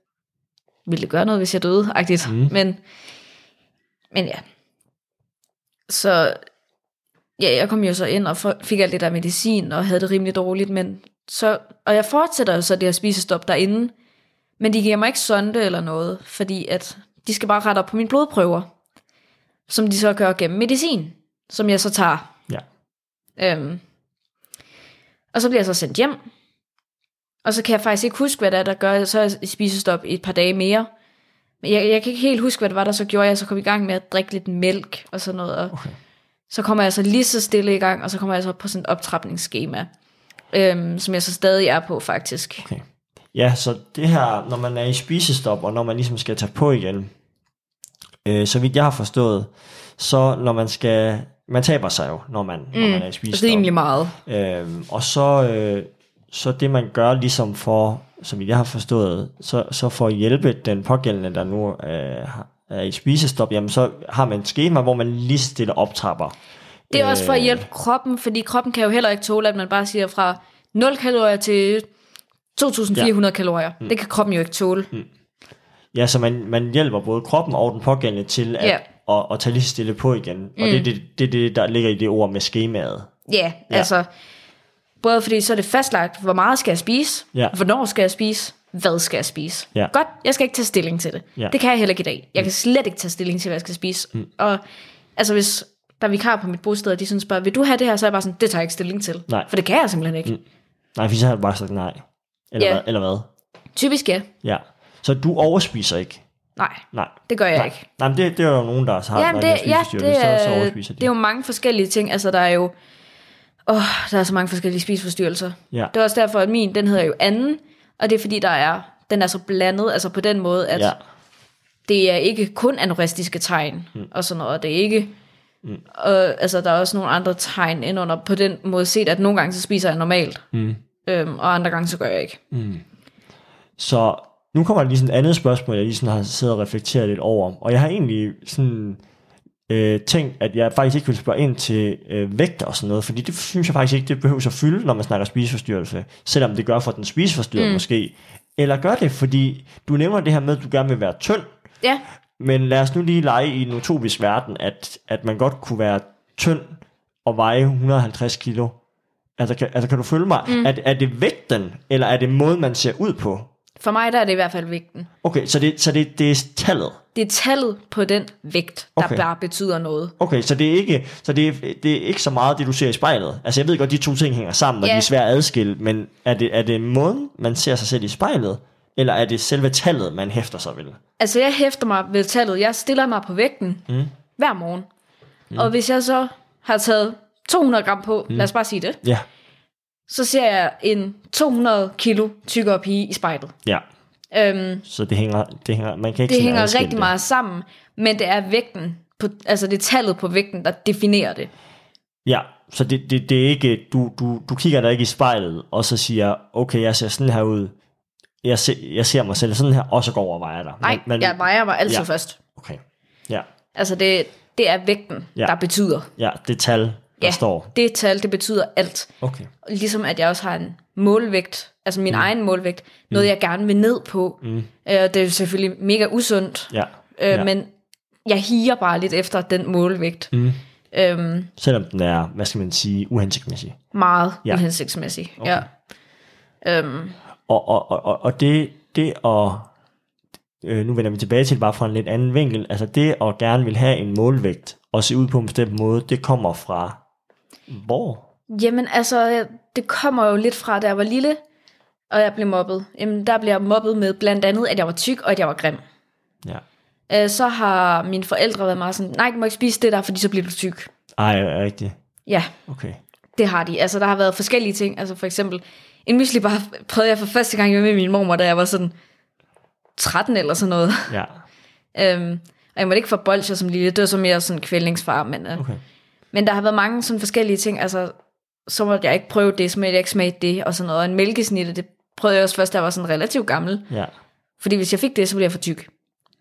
ville det gøre noget, hvis jeg døde? Agtigt. Mm. Men, men ja. Så ja, jeg kom jo så ind og fik alt det der medicin, og havde det rimelig dårligt, men så, og jeg fortsætter jo så det her spisestop derinde, men de giver mig ikke sonde eller noget, fordi at de skal bare rette op på mine blodprøver, som de så gør gennem medicin, som jeg så tager. Ja. Øhm, og så bliver jeg så sendt hjem, og så kan jeg faktisk ikke huske, hvad det er, der gør, så jeg spisestop i et par dage mere. Men jeg, jeg kan ikke helt huske, hvad det var, der så gjorde, jeg så kom i gang med at drikke lidt mælk og sådan noget, og Okay. så kommer jeg så lige så stille i gang, og så kommer jeg så på sådan et optrapningsskema, øhm, som jeg så stadig er på faktisk. Okay. Ja, så det her, når man er i spisestop, og når man ligesom skal tage på igen, øh, så vidt jeg har forstået, så når man skal, man taber sig jo, når man, mm, når man er i spisestop. Rimelig meget. Øhm, og så, øh, så det man gør ligesom for, vidt jeg har forstået, så, så for at hjælpe den pågældende, der nu øh, er i spisestop, jamen så har man et schema, hvor man lige stille optrapper. Det er også for at Øh, hjælpe kroppen, fordi kroppen kan jo heller ikke tåle, at man bare siger fra 0 kalorier til 2.400 ja. kalorier. Mm. Det kan kroppen jo ikke tåle. Mm. Ja, så man, man hjælper både kroppen og den pågældende til at, Ja. at, at tage lige stille på igen. Og det er det, det, det, der ligger i det ord med skemaet. Ja, Ja. altså, både fordi så er det fastlagt, hvor meget skal jeg spise, Ja. hvornår skal jeg spise, hvad skal jeg spise. Ja. Godt, jeg skal ikke tage stilling til det. Ja. Det kan jeg heller ikke i dag. Jeg kan slet ikke tage stilling til, hvad jeg skal spise. Mm. Og altså hvis der er vikar på mit bosted, og de sådan spørger, vil du have det her? Så er jeg bare sådan, det tager jeg ikke stilling til. Nej. For det kan jeg simpelthen ikke. Mm. Nej, for så har jeg bare sagt nej. Eller, Ja. hvad, eller hvad? Typisk ja. Ja. Så du overspiser ikke? Nej, Nej. det gør jeg Nej. ikke. Nej, men det, det er jo nogen, der har Ja, det, ja det, så, så er, overspiser de. det er jo mange forskellige ting. Altså, der er jo... Åh, der er så mange forskellige spiseforstyrrelser. Ja. Det er også derfor, at min, den hedder jo anden, og det er fordi, der er, den er så blandet, altså på den måde, at Ja. det er ikke kun anoristiske tegn mm. og sådan noget. Det er ikke... Mm. Og, altså, der er også nogle andre tegn ind under på den måde set, at nogle gange så spiser jeg normalt, Mm. Øhm, og andre gange så gør jeg ikke. Så nu kommer der lige sådan et andet spørgsmål, jeg lige sådan har siddet og reflekteret lidt over. Og jeg har egentlig sådan øh, tænkt, at jeg faktisk ikke vil spørge ind til øh, vægt og sådan noget, fordi det synes jeg faktisk ikke, det behøver at fylde, når man snakker spiseforstyrrelse, selvom det gør for den spiseforstyrrede mm. måske. Eller gør det, fordi du nævner det her med, at du gerne vil være tynd, Ja, men lad os nu lige lege i en utopisk verden, at, at man godt kunne være tynd og veje 150 kilo. Altså kan, altså, kan du følge mig? Mm. Er, er det vægten, eller er det måden, man ser ud på? for mig der er det i hvert fald vægten. Okay, så det, så det, det er tallet. Det er tallet på den vægt, der Okay. bare betyder noget. Okay, så det er ikke så det er, det er ikke så meget det du ser i spejlet. Altså jeg ved godt de to ting hænger sammen, og Ja. de er svært at adskille, men er det er det måden man ser sig selv i spejlet, eller er det selve tallet man hæfter sig ved? Altså, jeg hæfter mig ved tallet. Jeg stiller mig på vægten mm. hver morgen. Mm. Og hvis jeg så har taget 200 gram på, mm. lad os bare sige det, Ja. så ser jeg en 200 kilo tykkere pige i spejlet. Ja. Øhm, Så det hænger det hænger man kan ikke det hænger rigtig meget sammen, men det er vægten, på, altså det er tallet på vægten, der definerer det. Ja, så det, det, det er ikke du, du du kigger der ikke i spejlet og så siger okay, jeg ser sådan her ud. Jeg ser, jeg ser mig selv sådan her, og så går over og vejer dig. Nej, men, jeg vejer mig altid ja. først. Okay. Ja. Altså det, det er vægten, ja. der betyder. Ja, det tal der Ja, står. det tal, det betyder alt. Okay. Ligesom at jeg også har en målvægt, altså min mm. egen målvægt, noget jeg gerne vil ned på. Mm. Øh, det er selvfølgelig mega usundt, Ja. øh, ja. men jeg higer bare lidt efter den målvægt. Mm. Øhm, Selvom den er, hvad skal man sige, uhensigtsmæssig. meget Ja. uhensigtsmæssig. Okay. Ja. Øhm, Og, og, og, og- det, det at, øh, nu vender vi tilbage til bare fra en lidt anden vinkel, altså det at gerne vil have en målvægt og se ud på en bestemt måde, det kommer fra hvor? jamen altså, det kommer jo lidt fra, da jeg var lille, og jeg blev mobbet. Jamen, der blev jeg mobbet med blandt andet, at jeg var tyk, og at jeg var grim. Ja. øh, så har mine forældre været meget sådan, nej, du må ikke spise det der, fordi så bliver du tyk. Ej, er rigtigt. Ja, Okay. det har de. Altså, der har været forskellige ting. Altså, for eksempel, en mysli bare prøvede jeg for første gang med min mormor, da jeg var sådan 13 eller sådan noget. Ja. (laughs) Øhm, og jeg måtte ikke få bolcher som lille. Det var så mere sådan kvælningsfar. Men, øh, Okay. Men der har været mange sådan forskellige ting. Altså, så måtte jeg ikke prøve det, så måtte jeg ikke smage det og sådan noget. Og en mælkesnitte, det prøvede jeg også først, da jeg var sådan relativt gammel. Ja. Fordi hvis jeg fik det, så blev jeg for tyk.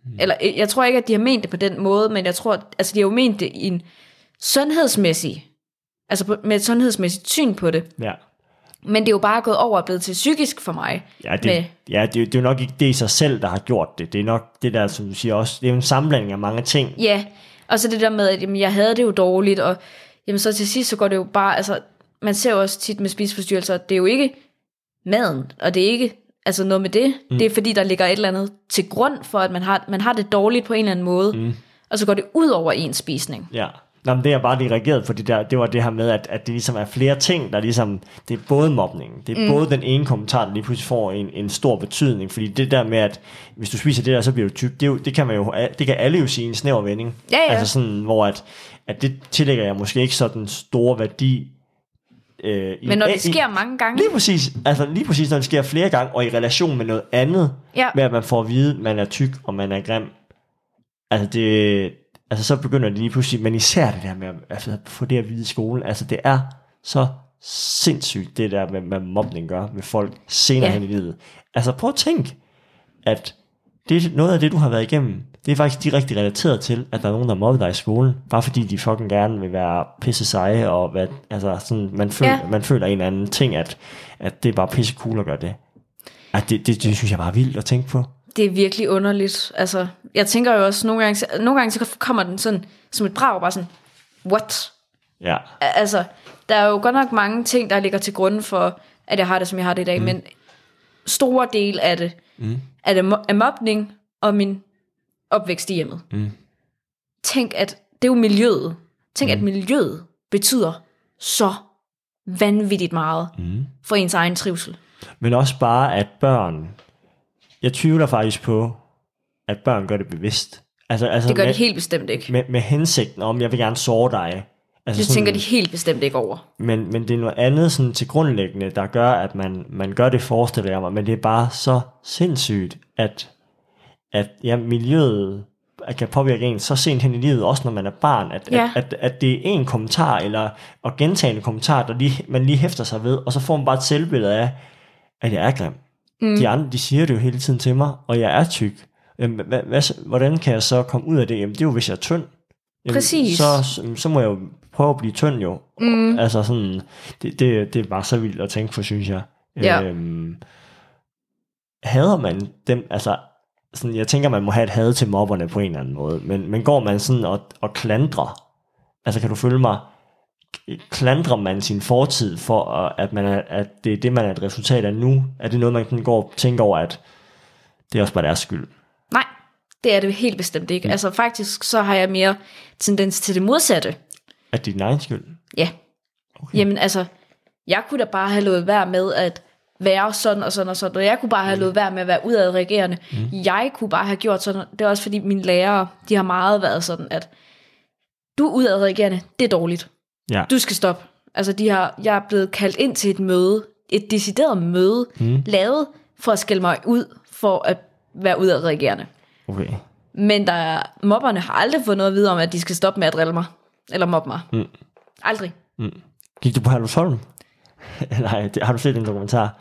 Mm. Eller øh, jeg tror ikke, at de har ment det på den måde, men jeg tror, altså de har jo ment det i en sundhedsmæssig, altså på, med et sundhedsmæssigt syn på det. Ja. Men det er jo bare gået over og blevet til psykisk for mig. Ja, det, Med- ja det, det er jo nok ikke det i sig selv, der har gjort det. Det er nok det der, som du siger også, det er jo en sammenblanding af mange ting. Ja, og så det der med, at jamen, jeg havde det jo dårligt, og jamen, så til sidst, så går det jo bare, altså, man ser jo også tit med spiseforstyrrelser, det er jo ikke maden, og det er ikke altså noget med det, mm. det er fordi, der ligger et eller andet til grund for, at man har, man har det dårligt på en eller anden måde, mm. og så går det ud over ens spisning. Ja. Nå, men det jeg bare lige reageret for det der, det var det her med, at, at det ligesom er flere ting, der ligesom, det er både mobning, det er mm. både den ene kommentar, der lige pludselig får en, en stor betydning, fordi det der med, at hvis du spiser det der, så bliver du tyk, det, er jo, det kan man jo, det kan alle jo sige i en snæver vending. Ja, ja. Altså sådan, hvor at, at det tillægger jeg måske ikke sådan store værdi. Øh, i- Men når i- det sker mange gange, Lige præcis, altså lige præcis når det sker flere gange, og i relation med noget andet, Ja. med at man får at vide, at man er tyk, og man er grim, altså det, altså så begynder det lige pludselig, men især det der med at altså, få det at vide i skolen, altså det er så sindssygt, det der med, med mobning gør med folk senere Ja. hen i livet. Altså prøv at tænke, at det er noget af det, du har været igennem, det er faktisk direkte relateret til, at der er nogen, der mobber dig i skolen, bare fordi de fucking gerne vil være pisse seje, og hvad, altså sådan, man, føler, Ja. man føler en eller anden ting, at, at det er bare pisse cool at gøre det. At det, det, det synes jeg bare er vildt at tænke på. Det er virkelig underligt. Altså, jeg tænker jo også, nogle gange, nogle gange så kommer den sådan, som et brag, bare sådan, what? Ja, Altså, der er jo godt nok mange ting, der ligger til grund for, at jeg har det, som jeg har det i dag, mm. men store del af det, mm. er det er mobning og min opvækst i hjemmet. Mm. Tænk, at det er jo miljøet. Tænk, mm. at miljøet betyder så vanvittigt meget Mm. for ens egen trivsel. Men også bare, at børn... Jeg tvivler faktisk på, at børn gør det bevidst. Altså, altså Det gør med, de helt bestemt ikke. med, med hensigten om, jeg vil gerne såre dig. Altså Det tænker de helt bestemt ikke over. men, men det er noget andet sådan til grundlæggende, der gør, at man, man gør det, forestiller jeg mig. Men det er bare så sindssygt, at, at ja, miljøet kan påvirke en så sent hen i livet, også når man er barn, at, Ja. at, at, at det er en kommentar, eller og gentagende kommentar, der lige, man lige hæfter sig ved, og så får man bare et selvbillede af, at jeg er grim. Mm. De andre, de siger det jo hele tiden til mig, og jeg er tyk. Jamen, hvad, hvad, hvordan kan jeg så komme ud af det? Jamen, det er jo, hvis jeg er tynd. Jamen, Præcis. Så, så, så må jeg jo prøve at blive tynd jo. Mm. Altså sådan, det, det, det er bare så vildt at tænke på, synes jeg. Ja. Øhm, hader man dem, altså sådan, jeg tænker, man må have et had til mobberne på en eller anden måde, men, men går man sådan og, og klandrer, altså kan du følge mig, klandrer man sin fortid for, at, man er, at det er det, man er et resultat af nu? Er det noget, man sådan går og tænker over, at det er også bare deres skyld? Nej, det er det helt bestemt ikke. Altså faktisk, så har jeg mere tendens til det modsatte. At det er din egen skyld? Ja. Okay. Jamen altså, jeg kunne da bare have lovet være med at være sådan og sådan og sådan, og jeg kunne bare have lovet være med at være udadreagerende. Mm. Jeg kunne bare have gjort sådan, det er også fordi mine lærere, de har meget været sådan, at du er udadreagerende, det er dårligt. Ja. Du skal stoppe. Altså, de har, jeg er blevet kaldt ind til et møde, et decideret møde, mm. lavet for at skælde mig ud, for at være udadreagerende. Okay. Men der er, mobberne har aldrig fået noget at vide om, at de skal stoppe med at drille mig. Eller mobbe mig. Mm. Aldrig. Gik du på Herlufsholm? (laughs) Nej, det, har du set en dokumentar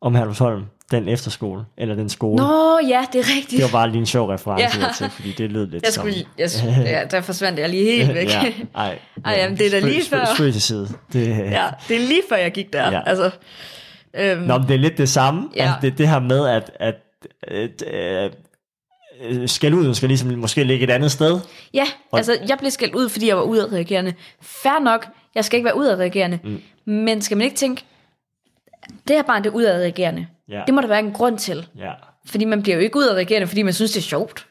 om Herlufsholm? Den efterskole, eller den skole? Nå, ja, det er rigtigt. Det var bare lige en sjov reference Ja. til, fordi det lød lidt jeg som... skulle, jeg, ja, der forsvandt jeg lige helt (laughs) væk. ja, ej, Ej, jamen, det er da lige før. Spøg til side. Det, ja, det er lige før jeg gik der. Ja. Altså, øhm, Nå, men det er lidt det samme. Ja. Altså, det, det her med, at, at, at øh, øh, skælduden skal ligesom måske ligge et andet sted. ja, altså jeg blev skældt ud, fordi jeg var udadreagerende. Fair nok, jeg skal ikke være udadreagerende. Mm. Men skal man ikke tænke, det her barn det er udadreagerende. Ja. Det må der være en grund til. Ja. Fordi man bliver jo ikke udadreagerende, fordi man synes, det er sjovt.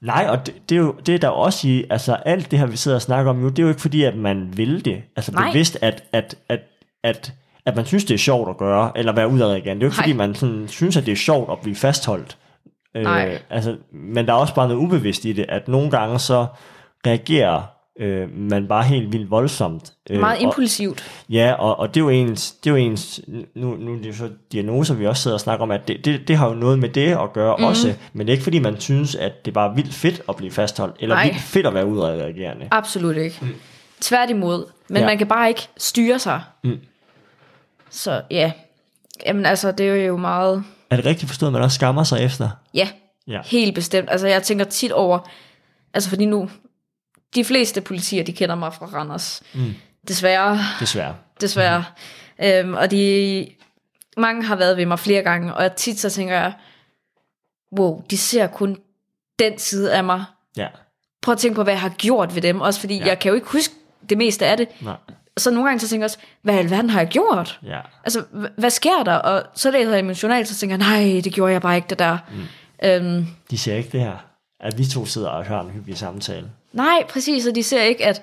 Nej, og det, det, er jo det er der også i, altså alt det her, vi sidder og snakker om nu, det er jo ikke fordi, at man vil det. Altså Nej. bevidst, at, at, at, at, at man synes, det er sjovt at gøre, eller være udadreagerende. Det er jo ikke Nej. fordi, man sådan, synes, at det er sjovt at blive fastholdt. Nej. altså, men der er også bare noget ubevidst i det, at nogle gange så reagerer øh, man bare helt vildt voldsomt. Øh, Meget og, impulsivt. Ja, og, og det er jo ens, det er jo ens nu, nu er det jo så diagnoser, vi også sidder og snakker om, at det, det, det har jo noget med det at gøre mm. også, men det er ikke fordi, man synes, at det er bare vildt fedt at blive fastholdt, eller Nej. vildt fedt at være udreagerende. Absolut ikke. Mm. Tværtimod. Men ja. man kan bare ikke styre sig. Mm. Så ja. Jamen altså, det er jo meget... Er det rigtigt forstået, at man også skammer sig efter? Ja, Ja. helt bestemt. Altså jeg tænker tit over... Altså fordi nu... De fleste politier, de kender mig fra Randers. Mm. Desværre. Desværre. Desværre. Mm. Øhm, og de... Mange har været ved mig flere gange, og tit så tænker jeg... Wow, de ser kun den side af mig. Ja. Prøv at tænke på, hvad jeg har gjort ved dem. Også fordi Ja. jeg kan jo ikke huske det meste af det. Nej. Så nogle gange så tænker jeg også, hvad i alverden har jeg gjort? Ja. Altså, hvad sker der? Og så læser jeg i min journal, så tænker jeg, nej, det gjorde jeg bare ikke, det der. Mm. Øhm, De ser ikke det her, at vi to sidder og har en hyggelig samtale. Nej, præcis, og de ser ikke, at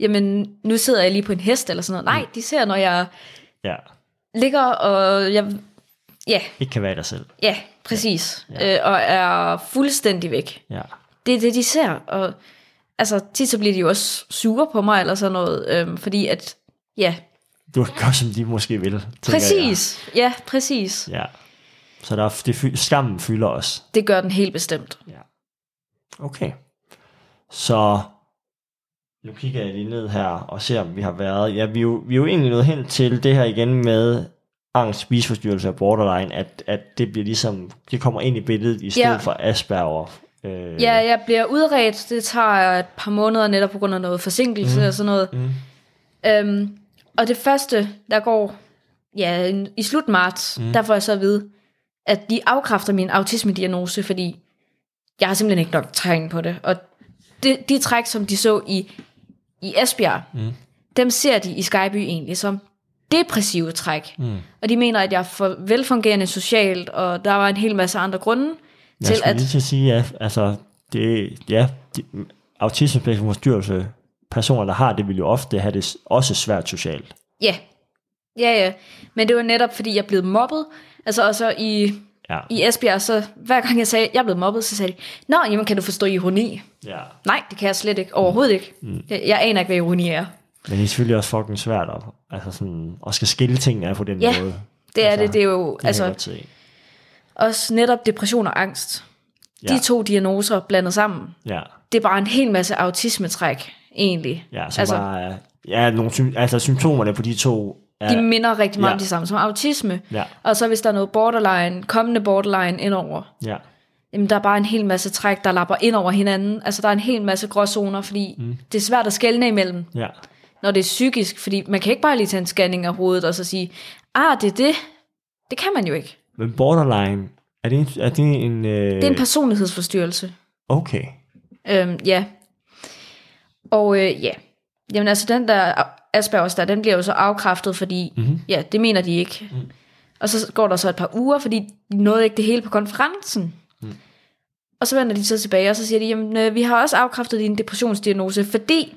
jamen, nu sidder jeg lige på en hest eller sådan noget. Nej, de ser, når jeg Ja. ligger, og jeg, ja, Ikke kan være dig selv. ja, præcis, ja. Øh, og er fuldstændig væk. Ja. Det er det, de ser, og altså, tit så bliver de jo også sure på mig, eller sådan noget, øhm, fordi at, ja, Du gør, som de måske vil, præcis, ja, præcis. Jeg. Ja. Så der er, det, skammen fylder os. Det gør den helt bestemt. Ja. Okay. Så nu kigger jeg lige ned her og ser, om vi har været... Ja, vi er jo, vi er jo egentlig nået hen til det her igen med angst, spiseforstyrrelse og borderline, at, at det bliver ligesom, det kommer ind i billedet i stedet Ja. for Asperger. Øh, Ja, jeg bliver udredt. Det tager et par måneder netop på grund af noget forsinkelse mm. og sådan noget. Mm. Øhm, og det første, der går ja, i slut marts, mm. der får jeg så at vide, at de afkræfter min autisme-diagnose, fordi jeg har simpelthen ikke nok tegn på det. Og det, de træk, som de så i, i Esbjerg, mm. dem ser de i Skyby egentlig som depressive træk. Mm. Og de mener, at jeg er for velfungerende socialt, og der var en hel masse andre grunde Jeg til, at lige til at sige, ja, altså, det, ja, de, autismespektrum forstyrrelse, personer, der har det, vil jo ofte have det også svært socialt. Ja, ja, ja. Men det var netop, fordi jeg blevet mobbet. Altså, og så i, Ja. i Esbjerg, så hver gang jeg sagde, at jeg er blevet mobbet, så sagde de, Nå, jamen kan du forstå ironi? ja. Nej, det kan jeg slet ikke. Overhovedet ikke. Mm. Jeg, jeg aner ikke, hvad ironi er. Men det er selvfølgelig også fucking svært at, altså sådan, at skal skille tingene af på den Ja, måde. Det er Altså, det. Det er jo Det altså, også netop depression og angst. Ja. De to diagnoser blandet sammen. Ja, Det er bare en hel masse autismetræk, egentlig. ja, så altså, bare, ja, nogle altså symptomerne på de to er, de minder rigtig meget Ja. om de samme som autisme. ja, Og så hvis der er noget borderline, kommende borderline indover, ja, Jamen, der er bare en hel masse træk, der lapper ind over hinanden. Altså, der er en hel masse gråzoner, fordi mm. det er svært at skelne imellem, ja, når det er psykisk. Fordi man kan ikke bare lige tage en scanning af hovedet og så sige, ah, det er det. Det kan man jo ikke. Men borderline, er det en, er det en, øh, Det er en personlighedsforstyrrelse. okay, Øhm, ja. Og øh, ja. Jamen altså, den der Aspergers der, den bliver jo så afkræftet, fordi, mm-hmm. ja, det mener de ikke. Mm. Og så går der så et par uger, fordi de nåede ikke det hele på konferencen. Mm. Og så vender de så tilbage, og så siger de, jamen, øh, vi har også afkræftet din depressionsdiagnose, fordi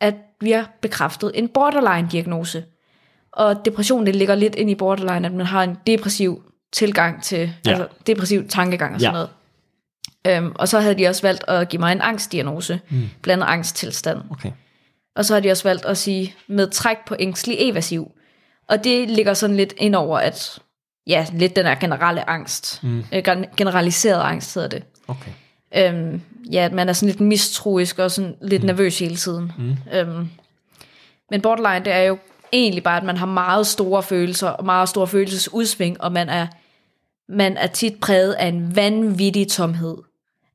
at vi har bekræftet en borderline-diagnose. Og depression, det ligger lidt ind i borderline, at man har en depressiv tilgang til, Ja. ja. altså depressiv tankegang og sådan Ja. noget. Øhm, og så havde de også valgt at give mig en angstdiagnose, mm. blandet angsttilstand. okay. Og så har de også valgt at sige med træk på ængstelig evasiv. Og det ligger sådan lidt ind over, at ja, lidt den her generelle angst. Mm. Øh, gen- generaliseret angst hedder det. Okay. Øhm, ja, at man er sådan lidt mistroisk og sådan lidt mm. nervøs hele tiden. Mm. Øhm, men borderline, det er jo egentlig bare, at man har meget store følelser og meget store følelsesudsving, og man er, man er tit præget af en vanvittig tomhed.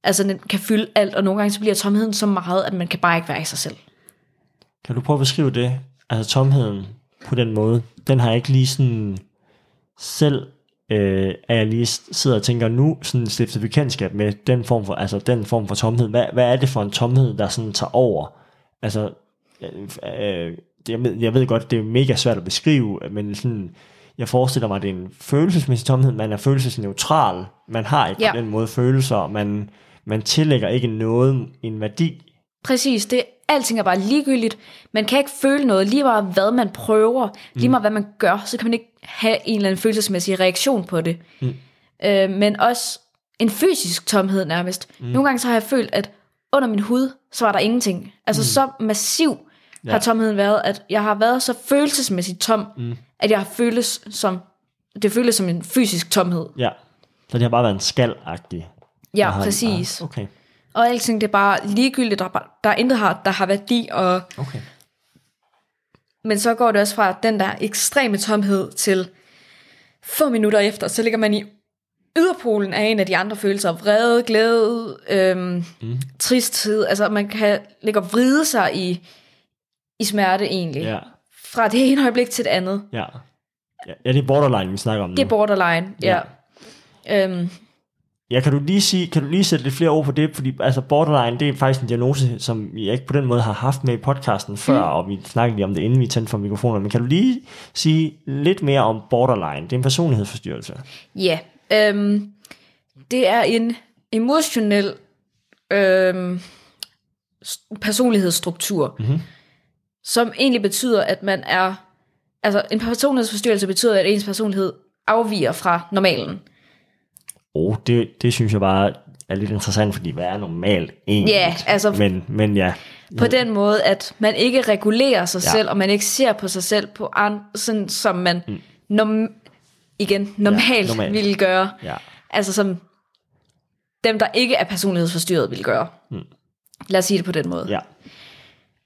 Altså, den kan fylde alt, og nogle gange så bliver tomheden så meget, at man kan bare ikke være i sig selv. Kan du prøve at beskrive det? Altså tomheden på den måde, den har jeg ikke lige sådan selv, øh, er jeg lige sidder og tænker nu, sådan stiftet bekendtskab med den form for, altså den form for tomhed. Hvad, hvad er det for en tomhed, der sådan tager over? Altså, øh, øh, jeg, ved, jeg ved godt, det er mega svært at beskrive, men sådan, jeg forestiller mig, at det er en følelsesmæssig tomhed. Man er følelsesneutral. Man har ikke Ja. på den måde følelser. Man, man tillægger ikke noget en værdi. Præcis, det, alting er bare ligegyldigt. Man kan ikke føle noget, lige meget hvad man prøver, lige meget hvad man gør, så kan man ikke have en eller anden følelsesmæssig reaktion på det. Mm. Øh, men også en fysisk tomhed nærmest. Mm. Nogle gange så har jeg følt, at under min hud, så var der ingenting. Altså mm. så massiv ja. har tomheden været, at jeg har været så følelsesmæssigt tom, mm. at jeg har føltes som, det føles som en fysisk tomhed. Ja, så det har bare været en skal-agtig. Ja, har- præcis. Ah, okay. Og alting, det er bare ligegyldigt, der, er der er intet har, der har værdi, og, Okay. men så går det også fra den der ekstreme tomhed til få minutter efter, så ligger man i yderpolen af en af de andre følelser, vrede, glæde, øhm, mm. tristhed, altså man kan ligge og vride sig i, i smerte egentlig, Ja. fra det ene øjeblik til det andet. Ja. Ja, ja, det er borderline, vi snakker om nu. Det er borderline, ja. ja. Øhm, Ja, kan du lige sige, kan du lige sætte lidt flere ord på det, fordi altså borderline, det er faktisk en diagnose, som vi ikke på den måde har haft med i podcasten før, mm. og vi snakkede lige om det, inden vi tændte for mikrofonen, men kan du lige sige lidt mere om borderline? Det er en personlighedsforstyrrelse. Ja, øhm, det er en emotionel øhm, personlighedsstruktur, mm-hmm. som egentlig betyder, at man er... Altså, en personlighedsforstyrrelse betyder, at ens personlighed afviger fra normalen. Oh, det, det synes jeg bare er lidt interessant, fordi hvad er normalt egentlig? Ja, altså- Men, men ja, På den måde, at man ikke regulerer sig Ja. selv, og man ikke ser på sig selv på an, sådan, som man mm. norm, igen, normalt, Ja, normalt ville gøre. ja, Altså som dem, der ikke er personlighedsforstyrret, ville gøre. Mm. Lad os sige det på den måde. ja,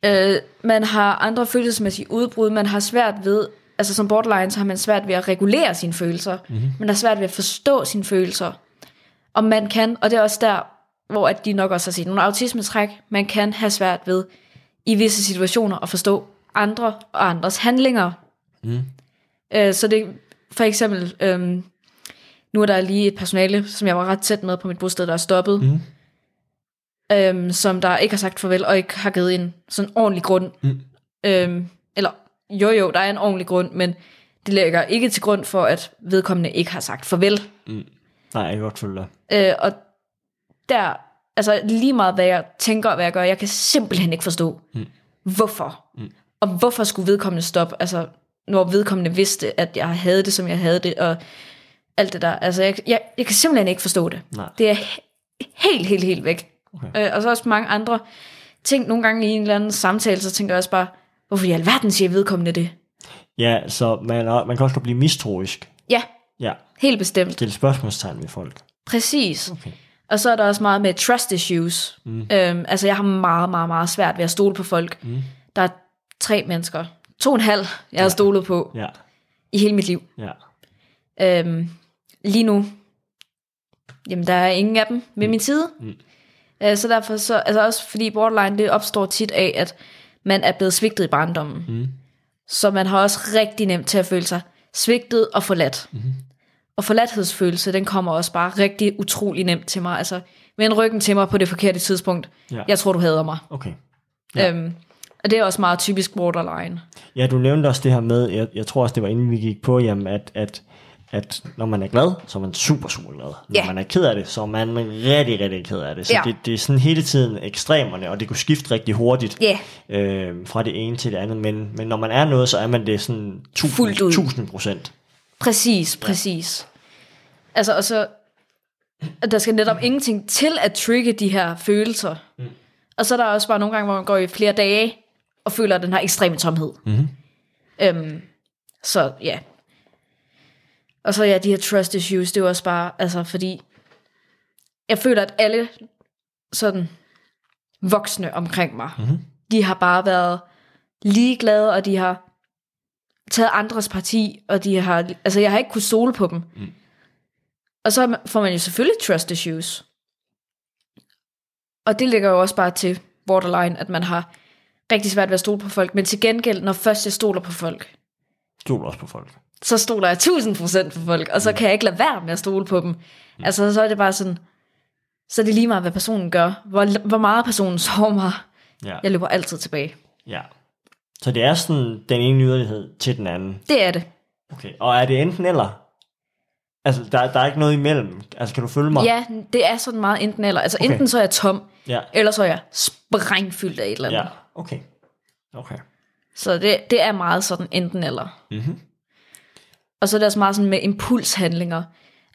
Øh, man har andre følelsesmæssige udbrud, man har svært ved, altså som borderline, så har man svært ved at regulere sine følelser. Mm-hmm. Man har svært ved at forstå sine følelser. Og man kan, og det er også der, hvor at de nok også har set nogle autismetræk, man kan have svært ved i visse situationer at forstå andre og andres handlinger. Mm. Øh, så det for eksempel, øhm, nu er der lige et personale, som jeg var ret tæt med på mit bosted, der er stoppet, mm. øhm, som der ikke har sagt farvel, og ikke har givet en sådan ordentlig grund. Mm. Øhm, jo jo, der er en ordentlig grund, men det lægger ikke til grund for, at vedkommende ikke har sagt farvel. nej, jeg kan godt følge dig. Øh, og der, altså lige meget hvad jeg tænker og hvad jeg gør, jeg kan simpelthen ikke forstå, mm. hvorfor. Mm. Og hvorfor skulle vedkommende stoppe, altså når vedkommende vidste, at jeg havde det, som jeg havde det, og alt det der. Altså jeg, jeg, jeg kan simpelthen ikke forstå det. Nej. Det er he- helt, helt, helt væk. Okay. Øh, og så også mange andre ting, nogle gange i en eller anden samtale, så tænker jeg også bare, hvorfor i alverden siger vedkommende det? Ja, så man, man kan også godt blive mistroisk. Ja, Ja, helt bestemt. stille spørgsmålstegn ved folk. Præcis. Okay. Og så er der også meget med trust issues. Mm. Øhm, altså jeg har meget, meget, meget svært ved at stole på folk. Mm. Der er tre mennesker, to og en halv, jeg har stolet på Ja, i hele mit liv. ja, Øhm, lige nu, jamen der er ingen af dem ved min side. Mm. Øh, så derfor så, altså også fordi borderline, det opstår tit af, at man er blevet svigtet i barndommen. Mm. Så man har også rigtig nemt til at føle sig svigtet og forladt. Mm. Og forladthedsfølelse, den kommer også bare rigtig utrolig nemt til mig. Altså, vend ryggen til mig på det forkerte tidspunkt. Ja. Jeg tror, du hader mig. okay. Ja. Øhm, og det er også meget typisk borderline. Ja, du nævnte også det her med, jeg, jeg tror også, det var inden vi gik på, jamen, at, at, at når man er glad, så er man super, super glad. Når Ja. man er ked af det, så er man rigtig, rigtig ked af det. Så Ja. det, det er sådan hele tiden ekstremerne, og det kunne skifte rigtig hurtigt Ja, øh, fra det ene til det andet. Men, men når man er noget, så er man det sådan Fuldt ud. 1000, 1000 procent. præcis, præcis. Altså, og så, der skal netop ingenting til at trigge de her følelser. Mm. Og så er der også bare nogle gange, hvor man går i flere dage, og føler den her ekstreme tomhed. Mm-hmm. Øhm, så ja. Og så ja, de her trust issues, det er jo også bare, altså fordi, jeg føler, at alle sådan voksne omkring mig, mm-hmm. de har bare været ligeglade, og de har taget andres parti, og de har, altså jeg har ikke kunnet stole på dem. Mm. Og så får man jo selvfølgelig trust issues. Og det ligger jo også bare til borderline, at man har rigtig svært ved at stole på folk, men til gengæld, når først jeg stoler på folk, Stoler også på folk. Så stoler jeg 1000% på folk, og så kan jeg ikke lade være med at stole på dem. Mm. Altså, så er det bare sådan, så er det lige meget, hvad personen gør. Hvor, hvor meget personen (laughs) sover mig. Ja. Jeg løber altid tilbage. ja. Så det er sådan den ene yderlighed til den anden. Det er det. Okay. Og er det enten eller? Altså, der, der er ikke noget imellem. Altså, kan du følge mig? Ja, det er sådan meget enten eller. Altså, Okay. enten så er jeg tom, Ja. eller så er jeg sprængfyldt af et eller andet. Ja, okay. Okay. Så det, det er meget sådan enten eller. Mhm. Og så er det også meget sådan med impulshandlinger.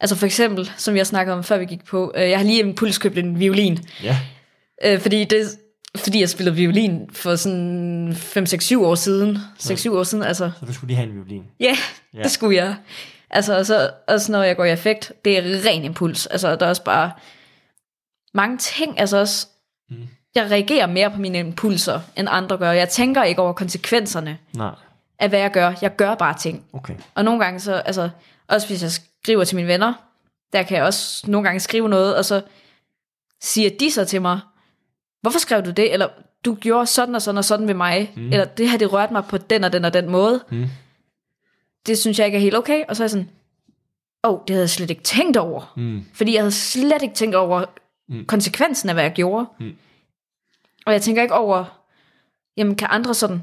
Altså for eksempel, som jeg snakkede om, før vi gik på, øh, jeg har lige impuls købt en violin, Ja. øh, fordi, det, fordi jeg spillede violin for sådan 5-6-7 år siden. 6-7 år siden, altså. Så du skulle lige have en violin. Ja, yeah, Ja. det skulle jeg. Altså, og så, også når jeg går i effekt, det er ren impuls. Altså, der er også bare mange ting, altså også, Mm. jeg reagerer mere på mine impulser, end andre gør. Jeg tænker ikke over konsekvenserne Nej. Af, hvad jeg gør. Jeg gør bare ting. Okay. Og nogle gange så, altså, også hvis jeg skriver til mine venner, der kan jeg også nogle gange skrive noget, og så siger de så til mig, hvorfor skrev du det? Eller du gjorde sådan og sådan og sådan ved mig. Mm. Eller det her, det rørte mig på den og den og den måde. Mm. Det synes jeg ikke er helt okay. Og så er jeg sådan, åh, oh, det havde jeg slet ikke tænkt over. Mm. Fordi jeg havde slet ikke tænkt over Mm. konsekvensen af, hvad jeg gjorde. Mm. Og jeg tænker ikke over, jamen kan andre sådan,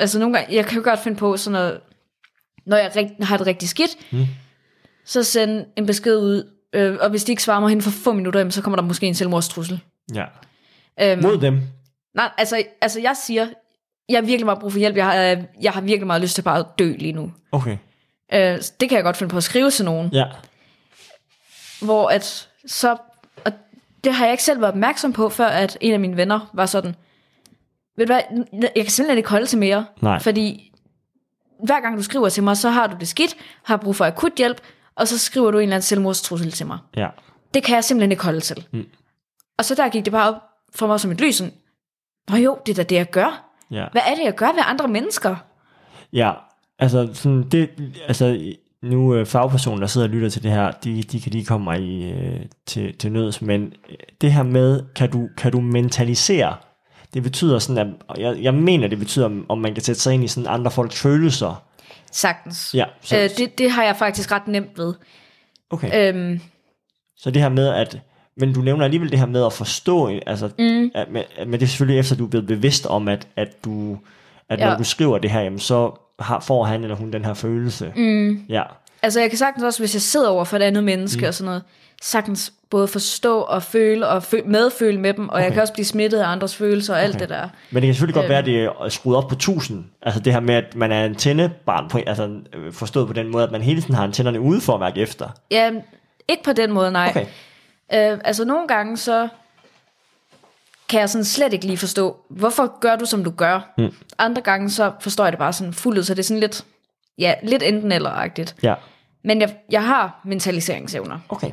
altså nogle gange, jeg kan jo godt finde på sådan noget, når jeg rigt, har det rigtig skidt, Mm. så send en besked ud, øh, og hvis de ikke svarer mig hen for få minutter, så kommer der måske en selvmordstrussel. Ja. Øhm, Mod dem. nej, altså, altså jeg siger, jeg har virkelig meget brug for hjælp, jeg har, øh, jeg har virkelig meget lyst til bare at dø lige nu. Okay. Øh, det kan jeg godt finde på at skrive til nogen. Ja. hvor at så, og det har jeg ikke selv været opmærksom på, før at en af mine venner var sådan, ved du hvad, jeg kan simpelthen ikke holde til mere, Nej. fordi hver gang du skriver til mig, så har du det skidt, har brug for akut hjælp, og så skriver du en eller anden selvmordstrussel til mig. Ja. Det kan jeg simpelthen ikke holde til. Mm. Og så der gik det bare op for mig som et lys, sådan, Nå jo, det er da det, jeg gør. Ja. Hvad er det, jeg gør ved andre mennesker? Ja, altså, sådan, det, altså nu øh, fagpersoner, der sidder og lytter til det her, de, de kan lige komme mig i, øh, til, til nøds, men det her med, kan du, kan du mentalisere, det betyder sådan, at, jeg, jeg mener, det betyder, om man kan sætte sig ind i sådan andre folks følelser. Sagtens. Ja, så, øh, det, det har jeg faktisk ret nemt ved. okay. Øhm, Så det her med, at, men du nævner alligevel det her med at forstå, altså, mm, at, men, men det er selvfølgelig efter, du er blevet bevidst om, at, at du, at Ja. når du skriver det her, jamen, så har, får han eller hun den her følelse. mm. Ja, Altså jeg kan sagtens også, hvis jeg sidder over for et andet menneske mm. og sådan noget, sagtens både forstå og føle og fø- medføle med dem, og okay. jeg kan også blive smittet af andres følelser og alt Okay. det der. Men det kan selvfølgelig godt Øhm. være, at det er skruet op på 1000. Altså det her med, at man er en tændebarn, på, altså øh, forstået på den måde, at man hele tiden har antennerne ude for at mærke efter. Ja, ikke på den måde, nej. Okay. Øh, altså nogle gange så kan jeg sådan slet ikke lige forstå, hvorfor gør du, som du gør? Mm. Andre gange så forstår jeg det bare sådan fuldt ud, så det er sådan lidt, ja, lidt enten eller-agtigt. Ja, Men jeg, jeg har mentaliseringsevner. okay.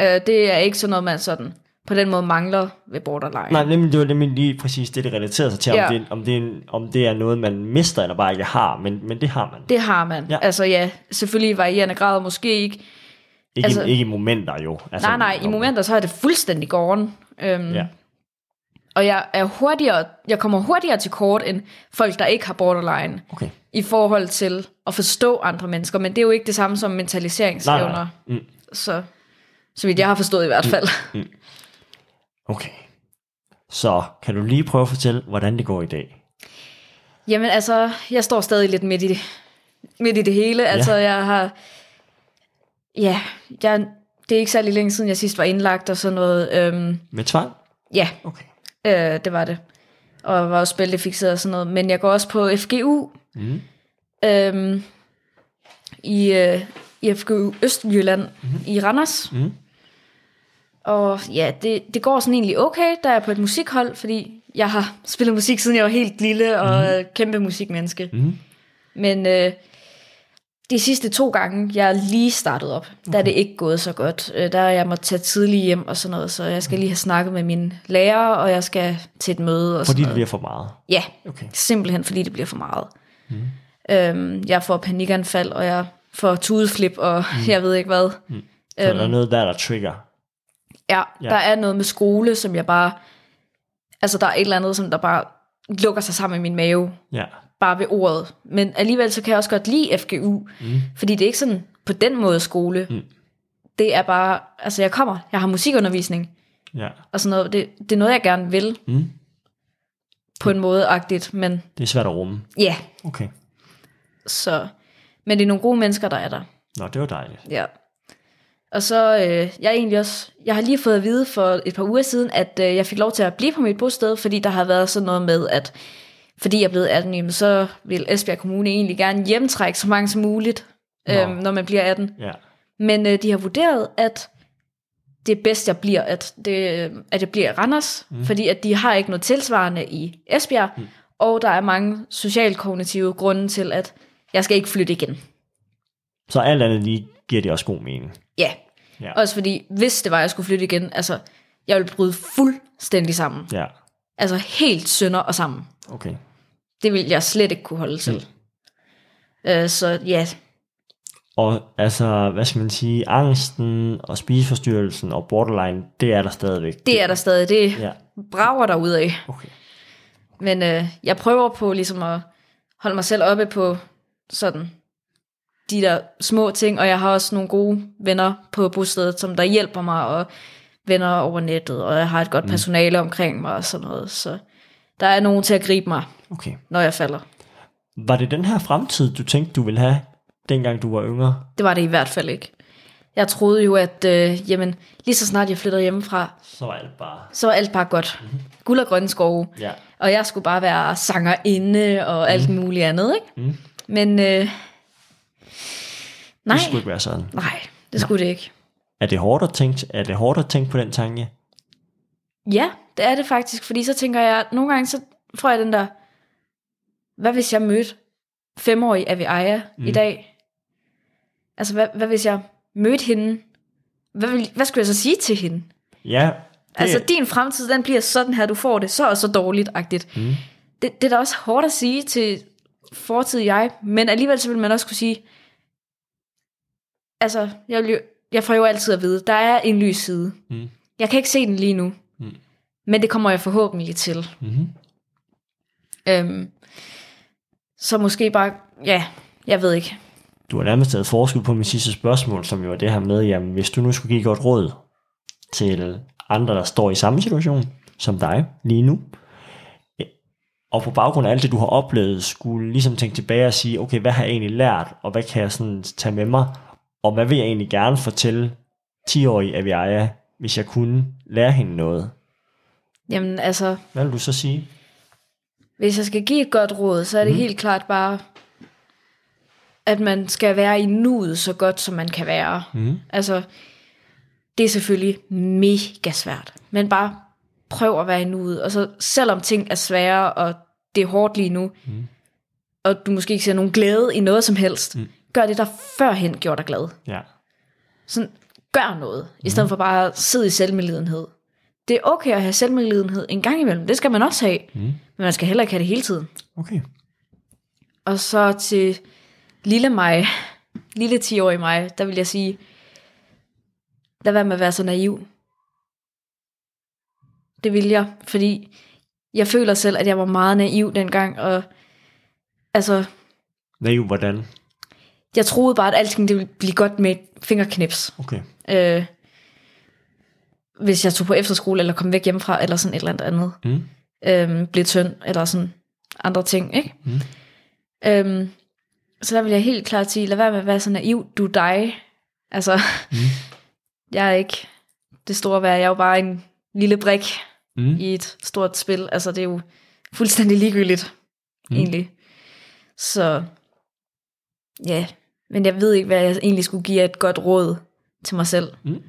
Øh, det er ikke sådan noget, man sådan på den måde mangler ved borderline. Nej, nemlig, det var nemlig lige præcis det, det relaterede sig til, Ja. om, det, om, det, er om det er noget, man mister, eller bare ikke har, men, men det har man. Det har man. Ja. Altså ja, selvfølgelig i varierende grad, måske ikke. Ikke, altså, altså- ikke i momenter jo. Altså, Nej, nej, i om- momenter så er det fuldstændig gården. Øhm, Ja. Og jeg er hurtigere, jeg kommer hurtigere til kort end folk, der ikke har borderline, Okay. i forhold til at forstå andre mennesker. Men det er jo ikke det samme som Nej, mentaliseringsevner. nej. Mm, Så, så vidt jeg har forstået i hvert fald. okay. Så kan du lige prøve at fortælle, hvordan det går i dag? Jamen altså, jeg står stadig lidt midt i det, midt i det hele. Altså jeg har, ja, jeg, det er ikke særlig længe siden, jeg sidst var indlagt og sådan noget. Øhm, Med tvang? ja, Okay. Øh, det var det. Og var også bæltefixeret og sådan noget. Men jeg går også på FGU. Mm. Øhm, i, øh, I FGU Østjylland mm-hmm. i Randers. Mhm. Og ja, det, det går sådan egentlig okay, der er jeg på et musikhold, fordi jeg har spillet musik, siden jeg var helt lille og mm-hmm. kæmpe musikmenneske. Mm. Men øh, de sidste to gange, jeg lige startet op, okay. der er det ikke gået så godt. Øh, der er jeg måtte tage tidligt hjem og sådan noget, så jeg skal lige have snakket med min lærer, og jeg skal til et møde og Fordi sådan det bliver for meget. Ja, Okay. simpelthen fordi det bliver for meget. Mm. Øhm, jeg får panikanfald, og jeg får tudeflip, og mm. jeg ved ikke hvad. Så øhm. der er noget der, der trigger. Ja, Ja. ja, der er noget med skole, som jeg bare... Altså, der er et eller andet, som der bare lukker sig sammen i min mave, Ja. bare ved ordet. Men alligevel så kan jeg også godt lide FGU, mm. fordi det er ikke sådan på den måde skole. Mm. Det er bare... Altså, jeg kommer, jeg har musikundervisning, Ja. og sådan noget. Det, det er noget, jeg gerne vil, Mm. på en måde agtigt, men Det er svært at rumme. ja, Okay. så... Men det er nogle gode mennesker, der er der. Nå, det var dejligt. Ja. Og så, øh, jeg er egentlig også, jeg har lige fået at vide for et par uger siden, at øh, jeg fik lov til at blive på mit bosted, fordi der har været sådan noget med, at fordi jeg er blevet 18, jamen, så vil Esbjerg Kommune egentlig gerne hjemtrække så mange som muligt, Nå. øh, når man bliver 18. Ja. Men øh, de har vurderet, at det er bedst, jeg bliver, at, det, at jeg bliver i Randers, mm. fordi at de har ikke noget tilsvarende i Esbjerg, mm. og der er mange socialkognitive grunde til, at jeg skal ikke flytte igen. Så alt andet lige giver det også god mening. Ja. Ja. Også fordi, hvis det var, at jeg skulle flytte igen, altså, jeg ville bryde fuldstændig sammen. Ja, Altså helt sønder og sammen. okay. Det vil jeg slet ikke kunne holde til. Øh, så ja, Og altså, hvad skal man sige, angsten og spiseforstyrrelsen og borderline, det er der stadigvæk. det er der stadig. Det Ja, brager der ud af. okay. Men øh, jeg prøver på ligesom at holde mig selv oppe på sådan de der små ting, og jeg har også nogle gode venner på bostedet, som der hjælper mig, og venner over nettet, og jeg har et godt personale omkring mig og sådan noget. Så der er nogen til at gribe mig, okay. når jeg falder. Var det den her fremtid, du tænkte, du ville have, dengang du var yngre? Det var det i hvert fald ikke. Jeg troede jo, at øh, jamen, lige så snart jeg flyttede hjemmefra, Så var alt bare... så var alt bare godt. Mm-hmm. Guld og grønne skove. Ja. Og jeg skulle bare være sangerinde og alt muligt andet, ikke? Mm. Men øh, nej, Det skulle ikke være sådan. nej, det skulle det ikke. Er det hårdt at tænke, er det hårdt at tænke på den tanke? Ja, det er det faktisk, fordi så tænker jeg, nogle gange så får jeg den der, hvad hvis jeg mødte femårige Aviaya mm. i dag? Altså, hvad, hvad hvis jeg mødte hende? Hvad, vil, hvad skulle jeg så sige til hende? Ja, det, Altså, din fremtid, den bliver sådan her, du får det så og så dårligt-agtigt. Mm. Det, det er da også hårdt at sige til fortid jeg, men alligevel så vil man også kunne sige, altså, jeg, vil jo, jeg får jo altid at vide, der er en lys side. Mm. Jeg kan ikke se den lige nu, Mm. men det kommer jeg forhåbentlig til. Mhm. Øhm, så måske bare, ja, jeg ved ikke. Du har nærmest taget forskud på mit sidste spørgsmål, som jo er det her med, jamen hvis du nu skulle give godt råd til andre, der står i samme situation som dig lige nu, og på baggrund af alt det, du har oplevet, skulle ligesom tænke tilbage og sige, okay, hvad har jeg egentlig lært, og hvad kan jeg sådan tage med mig, og hvad vil jeg egentlig gerne fortælle 10-årige Aviaya, hvis jeg kunne lære hende noget? Jamen altså, Hvad vil du så sige? hvis jeg skal give et godt råd, så er det mm. helt klart bare, at man skal være i nuet så godt, som man kan være. Mm. Altså, det er selvfølgelig mega svært. Men bare prøv at være i nuet. Og så selvom ting er svære, og det er hårdt lige nu, mm. og du måske ikke ser nogen glæde i noget som helst, mm. gør det, der førhen gjorde dig glad. Ja. Sådan, gør noget, mm. i stedet for bare at sidde i selvmedlidenhed. Det er okay at have selvmedlidenhed en gang imellem. Det skal man også have. Mm. Men man skal heller ikke have det hele tiden. Okay. Og så til lille mig, lille 10-årige mig, der vil jeg sige, lad være med at være så naiv. Det vil jeg, fordi jeg føler selv, at jeg var meget naiv dengang, og altså, Naiv, hvordan? jeg troede bare, at alting det ville blive godt med et fingerknips. Okay. Øh, hvis jeg tog på efterskole, eller kom væk hjemmefra, eller sådan et eller andet andet. Mm. Øhm, blev tynd, eller sådan andre ting, ikke? Mm. Øhm, så der vil jeg helt klart sige, lad være med at være så naiv, du er dig. Altså, Mm. (laughs) jeg er ikke det store værd, jeg er jo bare en lille brik Mm. i et stort spil. Altså, det er jo fuldstændig ligegyldigt, mm. egentlig. Så, ja, men jeg ved ikke, hvad jeg egentlig skulle give et godt råd til mig selv. Mm.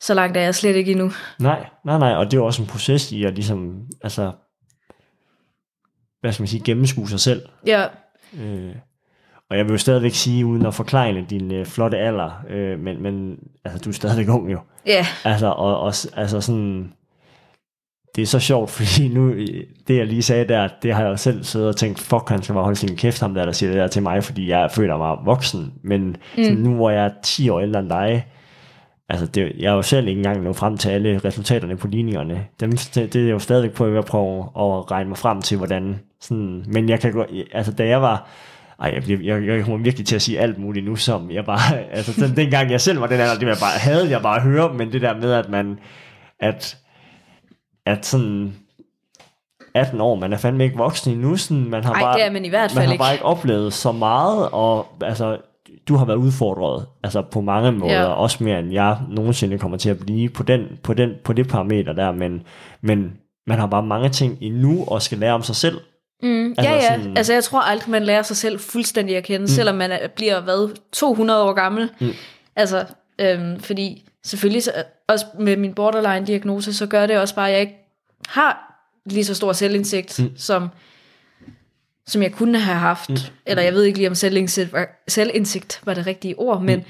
Så langt er jeg slet ikke endnu. Nej, nej, nej, og det er jo også en proces i at ligesom, altså, hvad skal man sige, gennemskue sig selv. Ja, Øh, og jeg vil jo stadigvæk sige, uden at forklejne din øh, flotte alder, øh, men, men altså, du er stadigvæk ung jo. ja, Altså, og, og altså sådan, det er så sjovt, (laughs) fordi nu, det jeg lige sagde der, det har jeg jo selv siddet og tænkt, fuck, han skal bare holde sin kæft, ham der, der siger det der til mig, fordi jeg føler mig voksen, men mm. sådan, nu hvor jeg er 10 år ældre end dig, altså det, jeg er jo selv ikke engang nået frem til alle resultaterne på ligningerne. Dem, det, det er jeg jo stadigvæk på at prøve at regne mig frem til, hvordan sådan, men jeg kan gå, altså da jeg var, ej, jeg, bliver, jeg, jeg kommer virkelig til at sige alt muligt nu, som jeg bare, (laughs) altså den, dengang jeg selv var den alder, det var jeg bare, havde jeg bare at høre, men det der med, at man, at, at sådan, 18 år, man er fandme ikke voksen endnu, sådan, man har Ej, bare, det er man i hvert man fald har ikke. bare ikke oplevet så meget, og altså, du har været udfordret, altså på mange måder, Ja. også mere end jeg nogensinde kommer til at blive på, den, på, den, på det parameter der, men, men man har bare mange ting endnu, og skal lære om sig selv. Mm, Altså ja, ja. sådan- Altså, jeg tror aldrig, man lærer sig selv fuldstændig at kende, mm. selvom man er, bliver, hvad, 200 år gammel. Mm. Altså, Øhm, fordi selvfølgelig, så, også med min borderline-diagnose, så gør det også bare, at jeg ikke har lige så stor selvindsigt, mm. som, som jeg kunne have haft. Mm. Eller jeg ved ikke lige, om selvindsigt var, selvindsigt var det rigtige ord, men mm.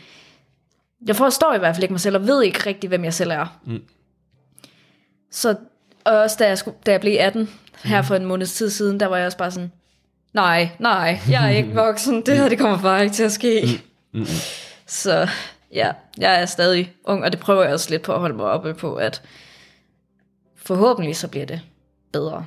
jeg forstår i hvert fald ikke mig selv, og ved ikke rigtig, hvem jeg selv er. Mm. Så og også da jeg, skulle, da jeg blev 18, her for en måneds tid siden, der var jeg også bare sådan, nej, nej, jeg er ikke voksen, det her det kommer bare ikke til at ske. Mm. Mm. Så ja, jeg er stadig ung, og det prøver jeg også lidt på at holde mig oppe på, at forhåbentlig så bliver det bedre.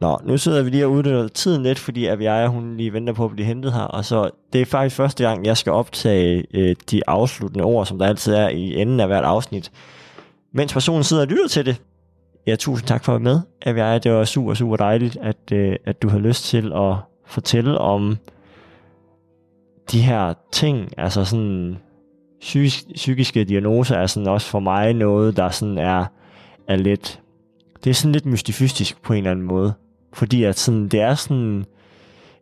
Nå, nu sidder vi lige og udnytter tiden lidt, fordi at jeg og hun lige venter på at blive hentet her, og så det er faktisk første gang, jeg skal optage øh, de afsluttende ord, som der altid er i enden af hvert afsnit, mens personen sidder og lytter til det. Ja, tusind tak for at være med, at jeg det var super, super dejligt, at, øh, at du har lyst til at fortælle om de her ting, altså sådan psykisk, psykiske diagnoser er sådan også for mig noget, der sådan er, er lidt, det er sådan lidt mystifistisk på en eller anden måde. Fordi at sådan, det er sådan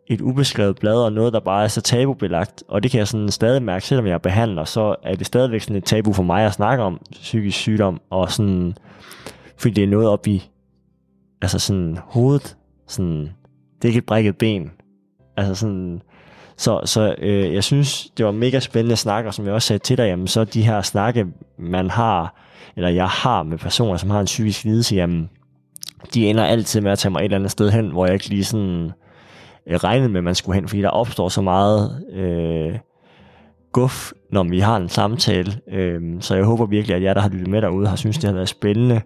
et ubeskrevet blad, og noget, der bare er så tabubelagt. Og det kan jeg sådan stadig mærke, selvom jeg behandler, så er det stadigvæk sådan et tabu for mig at snakke om psykisk sygdom, og sådan, fordi det er noget op i, altså sådan hovedet, sådan, det er ikke et brækket ben. Altså sådan, så, så øh, jeg synes, det var mega spændende snakker, og som jeg også sagde til dig, jamen, så de her snakke, man har, eller jeg har med personer, som har en psykisk lidelse, jamen, de ender altid med at tage mig et eller andet sted hen, hvor jeg ikke lige sådan øh, regnede med, at man skulle hen, fordi der opstår så meget øh, guf, når vi har en samtale. Øh, så jeg håber virkelig, at jer, der har lyttet med derude, har synes, det har været spændende.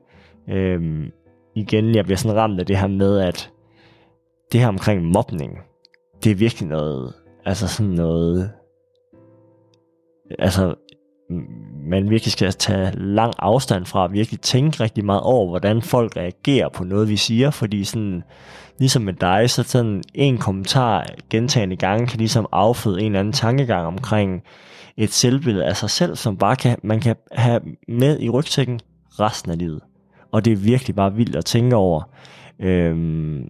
Øh, igen, jeg bliver sådan ramt af det her med, at det her omkring mobning, det er virkelig noget, altså sådan noget, altså man virkelig skal tage lang afstand fra, virkelig tænke rigtig meget over, hvordan folk reagerer på noget, vi siger, fordi sådan, ligesom med dig, så sådan en kommentar gentagende gange kan ligesom afføde en eller anden tankegang omkring et selvbillede af sig selv, som bare kan, man kan have med i rygsækken resten af livet. Og det er virkelig bare vildt at tænke over. Øhm,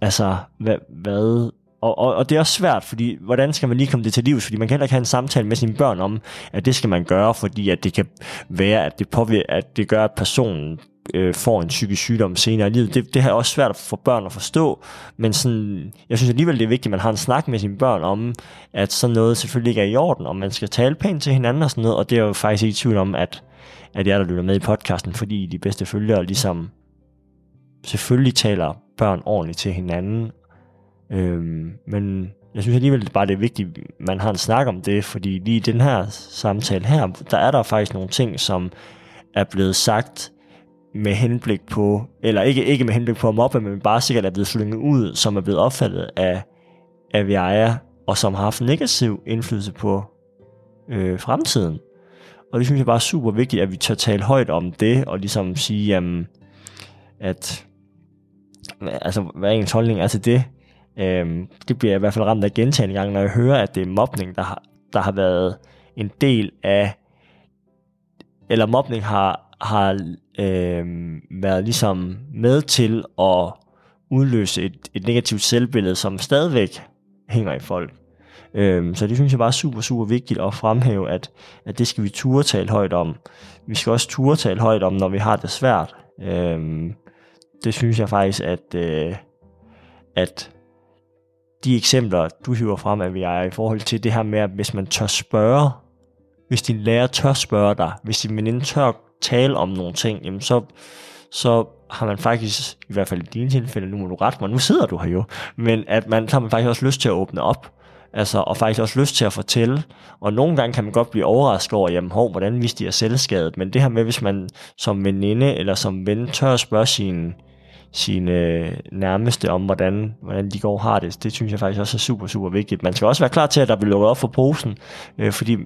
altså, hvad, hvad og, og, og det er også svært, fordi hvordan skal man lige komme det til livs? Fordi man kan heller ikke have en samtale med sine børn om, at det skal man gøre, fordi at det kan være, at det, påvirker, at det gør, at personen øh, får en psykisk sygdom senere i livet. Det, det er også svært for børn at forstå, men sådan, jeg synes alligevel, det er vigtigt, at man har en snak med sine børn om, at sådan noget selvfølgelig ikke er i orden, og man skal tale pænt til hinanden og sådan noget, og det er jo faktisk ikke i tvivl om, at, at jeg, der lytter med i podcasten, fordi de bedste følgere ligesom selvfølgelig taler børn ordentligt til hinanden, Øhm, men jeg synes alligevel bare, det er vigtigt, at man har en snak om det, fordi lige i den her samtale her, der er der faktisk nogle ting, som er blevet sagt med henblik på, eller ikke, ikke med henblik på at mobbe, men bare sikkert er blevet slynget ud, som er blevet opfattet af, af VIA, og som har haft negativ indflydelse på øh, fremtiden. Og det synes jeg bare er super vigtigt, at vi tør tale højt om det, og ligesom sige, jamen, at altså, hvad er ens holdning er til det, Øhm, det bliver jeg i hvert fald ramt af gentagende gange, når jeg hører, at det er mobning, der har, der har været en del af, eller mobning har, har øhm, været ligesom med til at udløse et, et negativt selvbillede, som stadigvæk hænger i folk. Øhm, så det synes jeg bare er super, super vigtigt at fremhæve, at, at det skal vi turde tale højt om. Vi skal også turde tale højt om, når vi har det svært. Øhm, det synes jeg faktisk, at, øh, at de eksempler, du hiver frem, at vi er i forhold til det her med, at hvis man tør spørge, hvis din lærer tør spørge dig, hvis din veninde tør tale om nogle ting, jamen så, så har man faktisk, i hvert fald i dine tilfælde, nu må du rette mig, nu sidder du her jo, men at man, så har man faktisk også lyst til at åbne op, altså, og faktisk også lyst til at fortælle, og nogle gange kan man godt blive overrasket over, jamen hov, hvordan hvis de er selvskadet, men det her med, hvis man som veninde eller som ven tør at spørge sine, sine nærmeste om, hvordan, hvordan de går har det. Det synes jeg faktisk også er super, super vigtigt. Man skal også være klar til, at der bliver lukket op for posen, øh, fordi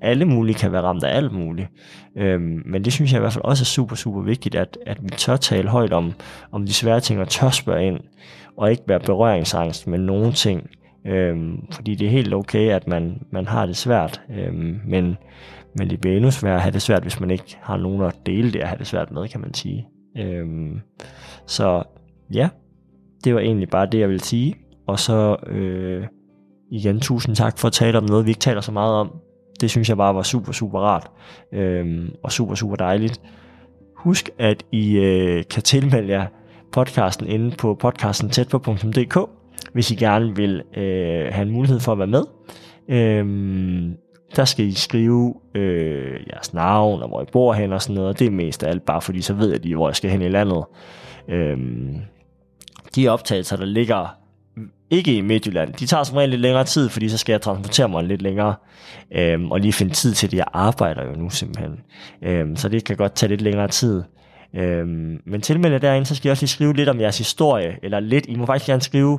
alle mulige kan være ramt af alt muligt. Øh, men det synes jeg i hvert fald også er super, super vigtigt, at, at vi tør tale højt om, om de svære ting, og tør spørge ind, og ikke være berøringsangst med nogen ting. Øh, fordi det er helt okay, at man, man har det svært, øh, men, men det bliver endnu sværere at have det svært, hvis man ikke har nogen at dele det at have det svært med, kan man sige. Øhm, så ja, det var egentlig bare det, jeg ville sige. Og så øh, igen, tusind tak for at tale om noget, vi ikke taler så meget om. det synes jeg bare var super, super rart, øh, og super, super dejligt. Husk, at I øh, kan tilmelde jer podcasten inde på podcasten tætpå.dk, hvis I gerne vil øh, have en mulighed for at være med. Øh, der skal I skrive øh, jeres navn og hvor I bor hen og sådan noget. Det er mest af alt bare fordi, så ved jeg lige, hvor jeg skal hen i landet. Øhm, de optagelser, der ligger ikke i Midtjylland, de tager som regel lidt længere tid, fordi så skal jeg transportere mig lidt længere, øhm, og lige finde tid til det. Jeg arbejder jo nu simpelthen, øhm, så det kan godt tage lidt længere tid. Øhm, men tilmelde derinde, så skal jeg også lige skrive lidt om jeres historie, eller lidt, I må faktisk gerne skrive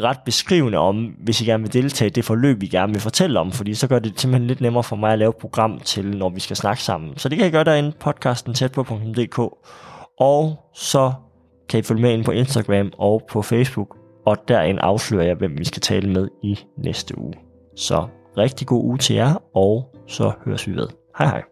ret beskrivende om, hvis I gerne vil deltage i det forløb, vi gerne vil fortælle om, fordi så gør det simpelthen lidt nemmere for mig at lave et program til, når vi skal snakke sammen. Så det kan I gøre derinde, podcasten tæt på.dk, og så kan I følge med ind på Instagram og på Facebook, og derinde afslører jeg, hvem vi skal tale med i næste uge. Så rigtig god uge til jer, og så høres vi ved. Hej hej.